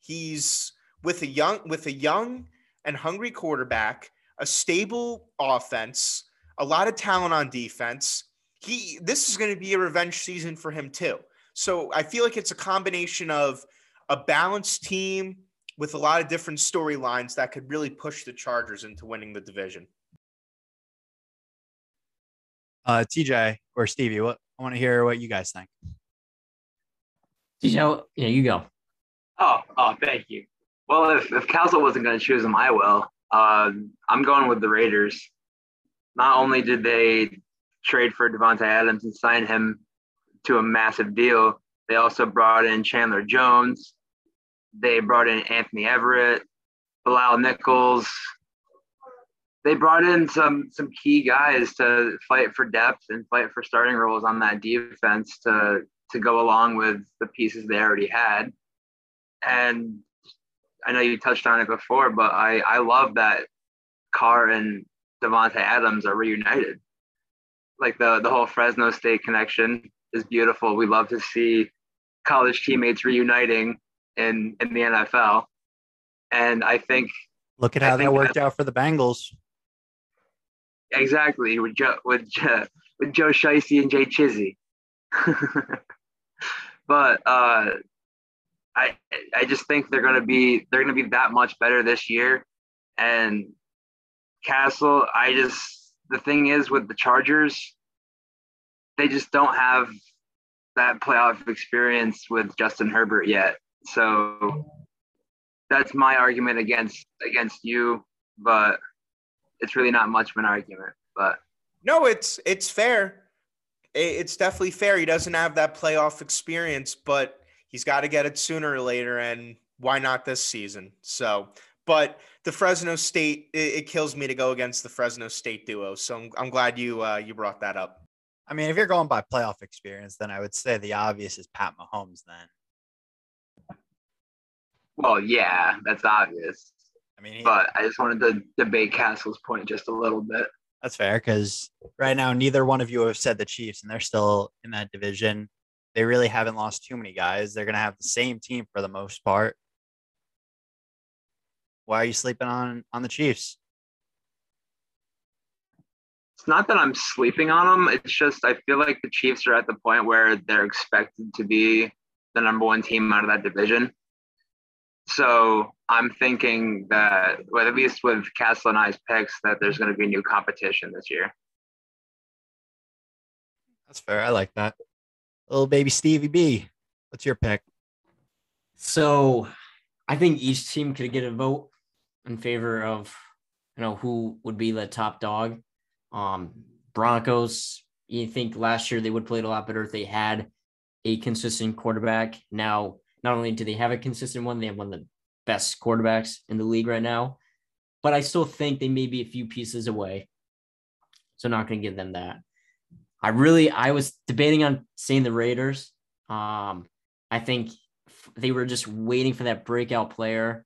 He's with a young with a young and hungry quarterback, a stable offense, a lot of talent on defense. He this is going to be a revenge season for him too. So I feel like it's a combination of a balanced team with a lot of different storylines that could really push the Chargers into winning the division. Uh, TJ or Stevie, what I want to hear what you guys think. TJ, yeah, you go. Oh, oh, thank you. Well, if, if Castle wasn't going to choose him, I will. Uh, I'm going with the Raiders. Not only did they trade for Davante Adams and sign him to a massive deal, they also brought in Chandler Jones. They brought in Anthony Everett, Bilal Nichols. They brought in some some key guys to fight for depth and fight for starting roles on that defense to to go along with the pieces they already had. And I know you touched on it before, but I, I love that Carr and Davante Adams are reunited. Like the the whole Fresno State connection. is beautiful. We love to see college teammates reuniting in in the NFL, and I think Look at how that worked out for the Bengals. exactly with Joe with Joe, with Joe Shiesty and Jay Chizzy. but uh, I I just think they're gonna be they're gonna be that much better this year, and Castle, I just the thing is with the Chargers, they just don't have that playoff experience with Justin Herbert yet. So that's my argument against against you, but it's really not much of an argument. But no, it's it's fair. It's definitely fair. He doesn't have that playoff experience, but he's got to get it sooner or later. And why not this season? So, but the Fresno State, it, it kills me to go against the Fresno State duo. So I'm, I'm glad you uh, you brought that up. I mean, if you're going by playoff experience, then I would say the obvious is Pat Mahomes. Then, well, yeah, that's obvious. I mean, he, But I just wanted to debate Castle's point just a little bit. that's fair because right now neither one of you have said the Chiefs, and they're still in that division. They really haven't lost too many guys. They're going to have the same team for the most part. Why are you sleeping on on the Chiefs? It's not that I'm sleeping on them. It's just I feel like the Chiefs are at the point where they're expected to be the number one team out of that division. So I'm thinking that, well, at least with Castle and I's picks, that there's going to be new competition this year. That's fair. I like that. Little baby Stevie B. What's your pick? So I think each team could get a vote in favor of you know who would be the top dog. Um Broncos, you think last year they would play a lot better if they had a consistent quarterback. Now, not only do they have a consistent one, they have one of the best quarterbacks in the league right now. But I still think they may be a few pieces away. So not gonna give them that. I really I was debating on saying the Raiders. Um, I think they were just waiting for that breakout player,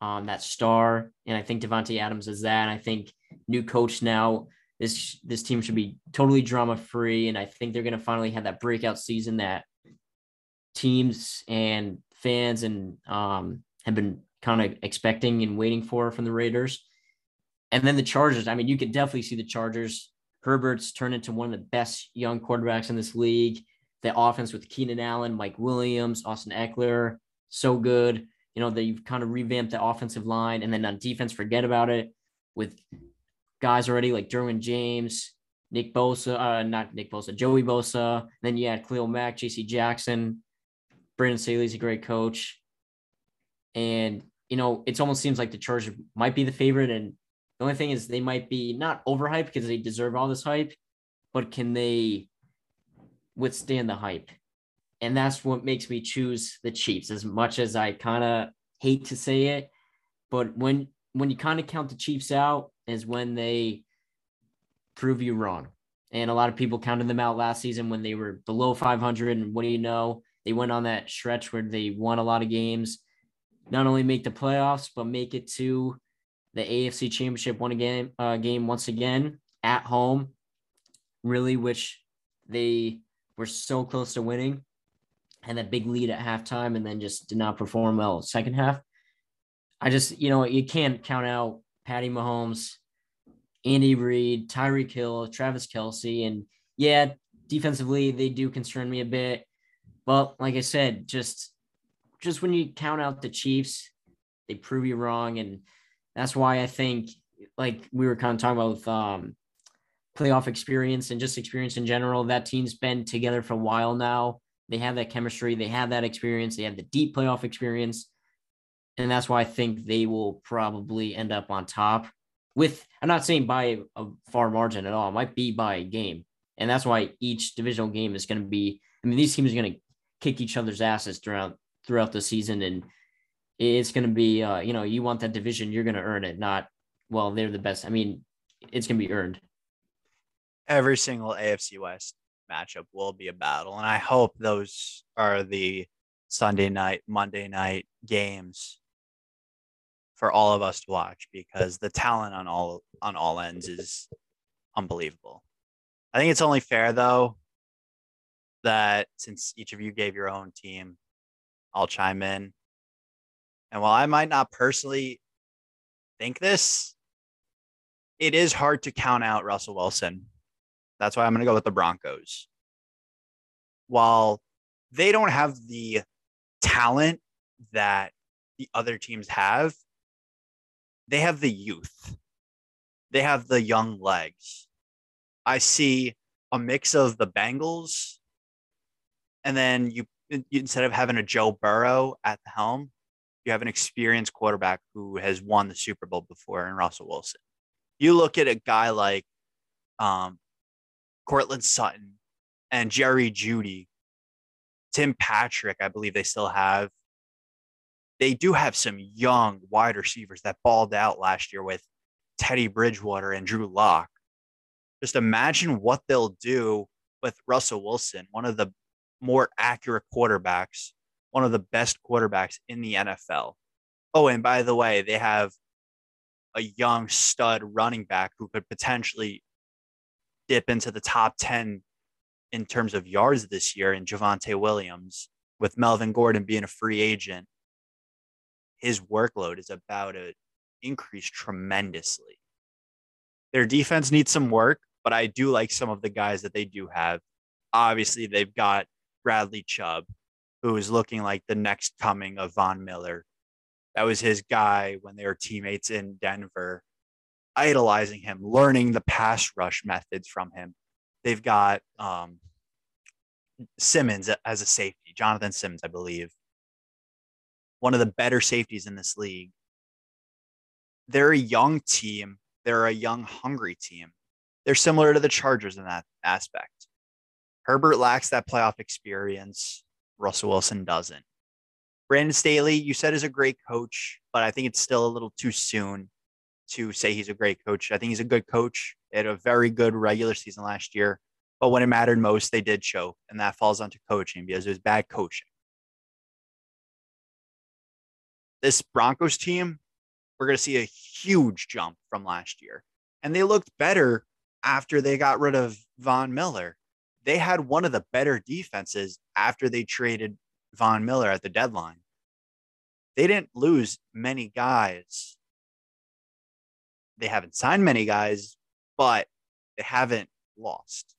um, that star, and I think Davante Adams is that. And I think new coach now. This this team should be totally drama free, and I think they're going to finally have that breakout season that teams and fans and um, have been kind of expecting and waiting for from the Raiders. And then the Chargers. I mean, you could definitely see the Chargers. Herbert's turned into one of the best young quarterbacks in this league the offense with Keenan Allen, Mike Williams, Austin Ekeler, so good. You know, they've kind of revamped the offensive line. And then on defense, forget about it with guys already like Derwin James, Nick Bosa, uh, not Nick Bosa, Joey Bosa. Then you had Cleo Mack, JC Jackson. Brandon Staley's a great coach. And, you know, it almost seems like the Chargers might be the favorite. And the only thing is they might be not overhyped because they deserve all this hype, but can they withstand the hype. And that's what makes me choose the Chiefs as much as I kind of hate to say it. But when when you kind of count the Chiefs out is when they prove you wrong. And a lot of people counted them out last season when they were below 500. And what do you know? They went on that stretch where they won a lot of games, not only make the playoffs, but make it to the AFC Championship one again uh, game once again at home, really, which they were so close to winning and that big lead at halftime and then just did not perform well second half. I just, you know, you can't count out Patty Mahomes, Andy Reid, Tyreek Hill, Travis Kelce, And yeah, defensively, they do concern me a bit. But like I said, just just when you count out the Chiefs, they prove you wrong. And that's why I think, like we were kind of talking about with um, playoff experience and just experience in general. That team's been together for a while now. They have that chemistry, they have that experience, they have the deep playoff experience. And that's why I think they will probably end up on top with, I'm not saying by a far margin at all, it might be by a game. And that's why each divisional game is going to be, I mean, these teams are going to kick each other's asses throughout throughout the season. And it's going to be, uh, you know, you want that division, you're going to earn it, not, well, they're the best. I mean, it's going to be earned every single AFC West matchup will be a battle. And I hope those are the Sunday night, Monday night games for all of us to watch because the talent on all on all ends is unbelievable. I think it's only fair though that since each of you gave your own team, I'll chime in. And while I might not personally think this, it is hard to count out Russell Wilson. That's why I'm going to go with the Broncos. While they don't have the talent that the other teams have, they have the youth. They have the young legs. I see a mix of the Bengals, and then you, instead of having a Joe Burrow at the helm, you have an experienced quarterback who has won the Super Bowl before in Russell Wilson. You look at a guy like um, Courtland Sutton and Jerry Jeudy, Tim Patrick, I believe they still have. They do have some young wide receivers that balled out last year with Teddy Bridgewater and Drew Lock. Just imagine what they'll do with Russell Wilson, one of the more accurate quarterbacks, one of the best quarterbacks in the NFL. Oh, and by the way, they have a young stud running back who could potentially dip into the top 10 in terms of yards this year in Javonte Williams, with Melvin Gordon being a free agent. His workload is about to increase tremendously. Their defense needs some work, but I do like some of the guys that they do have. Obviously, they've got Bradley Chubb, who is looking like the next coming of Von Miller. That was his guy when they were teammates in Denver, idolizing him, learning the pass rush methods from him. They've got um, Simmons as a safety, Jonathan Simmons, I believe, one of the better safeties in this league. They're a young team. They're a young, hungry team. They're similar to the Chargers in that aspect. Herbert lacks that playoff experience. Russell Wilson doesn't. Brandon Staley, you said is a great coach, but I think it's still a little too soon to say he's a great coach. I think he's a good coach. They had a very good regular season last year, but when it mattered most, they did choke, and that falls onto coaching because it was bad coaching. This Broncos team, we're going to see a huge jump from last year, and they looked better after they got rid of Von Miller. They had one of the better defenses after they traded Von Miller at the deadline. They didn't lose many guys. They haven't signed many guys, but they haven't lost.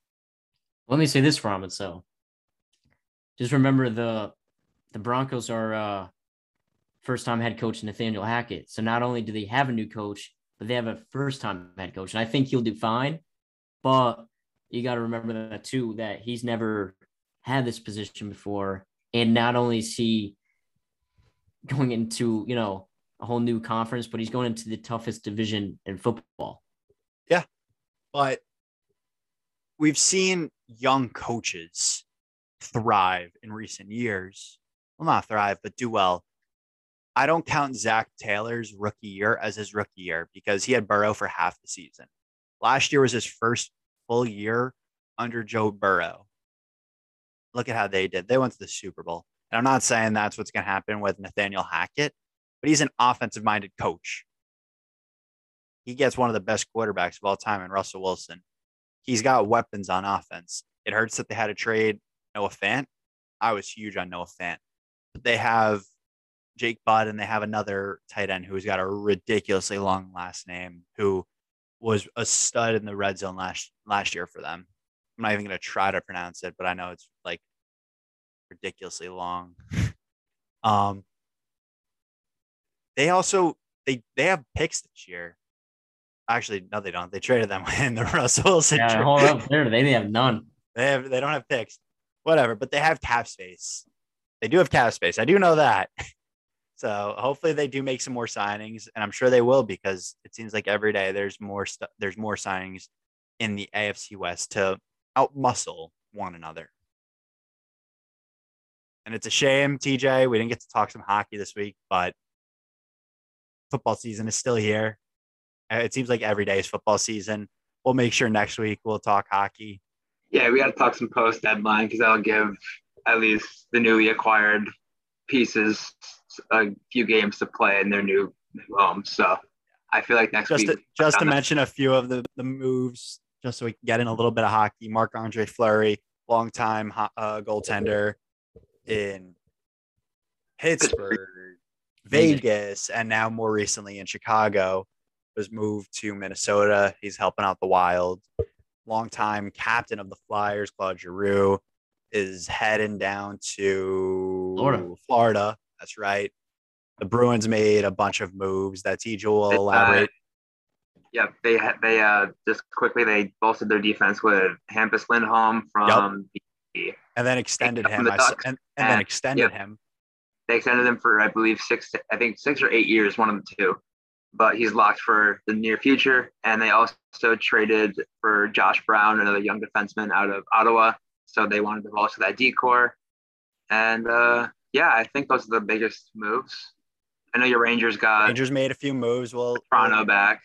Let me say this, Ramen. So just remember the the Broncos are uh, first time head coach Nathaniel Hackett. So not only do they have a new coach, but they have a first time head coach. And I think he'll do fine. But you got to remember that too, that he's never had this position before. And not only is he going into, you know, a whole new conference, but he's going into the toughest division in football. Yeah. But we've seen young coaches thrive in recent years. Well, not thrive, but do well. I don't count Zac Taylor's rookie year as his rookie year because he had Burrow for half the season. Last year was his first full year under Joe Burrow. Look at how they did. They went to the Super Bowl. And I'm not saying that's what's going to happen with Nathaniel Hackett, but he's an offensive minded coach. He gets one of the best quarterbacks of all time in Russell Wilson. He's got weapons on offense. It hurts that they had to trade Noah Fant. I was huge on Noah Fant. But they have Jake Butt and they have another tight end who's got a ridiculously long last name who was a stud in the red zone last last year for them. I'm not even gonna try to pronounce it, but I know it's like ridiculously long. um, they also they they have picks this year. Actually, no, they don't. They traded them in the Russell Wilson. Yeah, hold up there. They they have none. They have they don't have picks. Whatever, but they have cap space. They do have cap space. I do know that. So hopefully they do make some more signings, and I'm sure they will because it seems like every day there's more stuff. There's more signings in the AFC West to outmuscle one another. And it's a shame, TJ, we didn't get to talk some hockey this week, but football season is still here. Uh, it seems like every day is football season. We'll make sure next week we'll talk hockey. Yeah, we got to talk some post deadline because that'll give at least the newly acquired pieces a few games to play in their new home. So I feel like next just week. to, just to mention a few of the, the moves, just so we can get in a little bit of hockey. Marc-Andre Fleury longtime ho- uh, goaltender in Pittsburgh, Vegas, and now more recently in Chicago. Was moved to Minnesota. He's helping out the Wild. Longtime captain of the Flyers, Claude Giroux, is heading down to Florida. Florida. That's right. The Bruins made a bunch of moves that TJ will Uh, elaborate. Yeah, they they uh just quickly they bolstered their defense with Hampus Lindholm from the and then extended him. the I Ducks. and, and then extended yep. him. they extended him for I believe six I think six or eight years, one of the two. But he's locked for the near future. And they also traded for Josh Brown, another young defenseman out of Ottawa. So they wanted to bolster that D core. And uh yeah, I think those are the biggest moves. I know your Rangers got Rangers made a few moves. We'll Toronto back.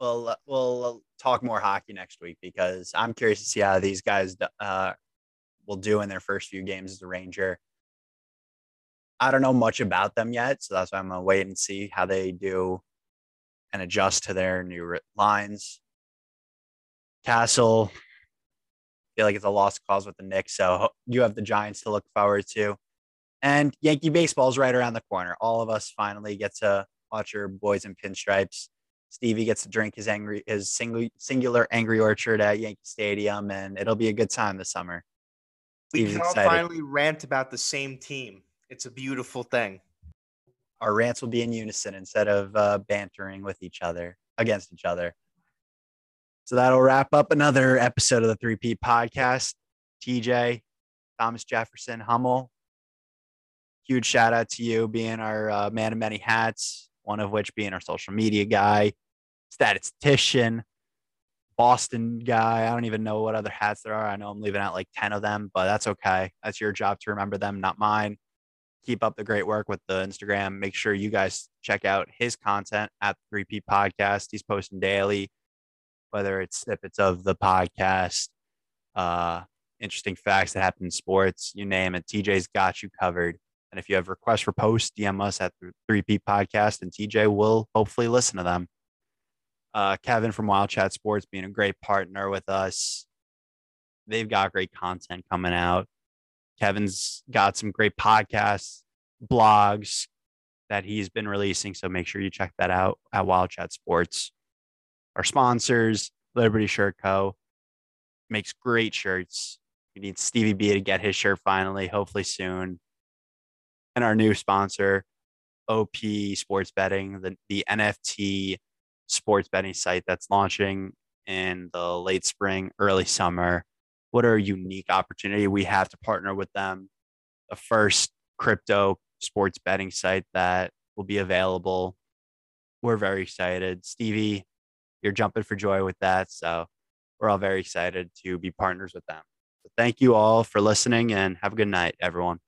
we'll we'll talk more hockey next week because I'm curious to see how these guys uh, will do in their first few games as a Ranger. I don't know much about them yet, so that's why I'm gonna wait and see how they do and adjust to their new lines. Castle, feel like it's a lost cause with the Knicks, so you have the Giants to look forward to, and Yankee baseball's right around the corner. All of us finally get to watch your boys in pinstripes. Stevie gets to drink his angry his single singular angry orchard at Yankee Stadium, and it'll be a good time this summer. We can all excited. finally rant about the same team. It's a beautiful thing. Our rants will be in unison instead of uh, bantering with each other against each other. So that'll wrap up another episode of the Three P Podcast. TJ, Thomas Jefferson, Hummel. Huge shout out to you being our uh, man of many hats. One of which being our social media guy, statistician, Boston guy. I don't even know what other hats there are. I know I'm leaving out like 10 of them, but that's okay. That's your job to remember them, not mine. Keep up the great work with the Instagram. Make sure you guys check out his content at 3P Podcast. He's posting daily, whether it's snippets of the podcast, uh, interesting facts that happen in sports, you name it. TJ's got you covered. And if you have requests for posts, DM us at the 3P Podcast, and TJ will hopefully listen to them. Uh, Kevin from Wild Chat Sports being a great partner with us. They've got great content coming out. Kevin's got some great podcasts, blogs that he's been releasing. So make sure you check that out at Wild Chat Sports. Our sponsors, Liberty Shirt Co. makes great shirts. We need Stevie B to get his shirt finally, hopefully soon. And our new sponsor, OP Sports Betting, the, the NFT sports betting site that's launching in the late spring, early summer. What a unique opportunity we have to partner with them. The first crypto sports betting site that will be available. We're very excited. Stevie, you're jumping for joy with that. So we're all very excited to be partners with them. So thank you all for listening and have a good night, everyone.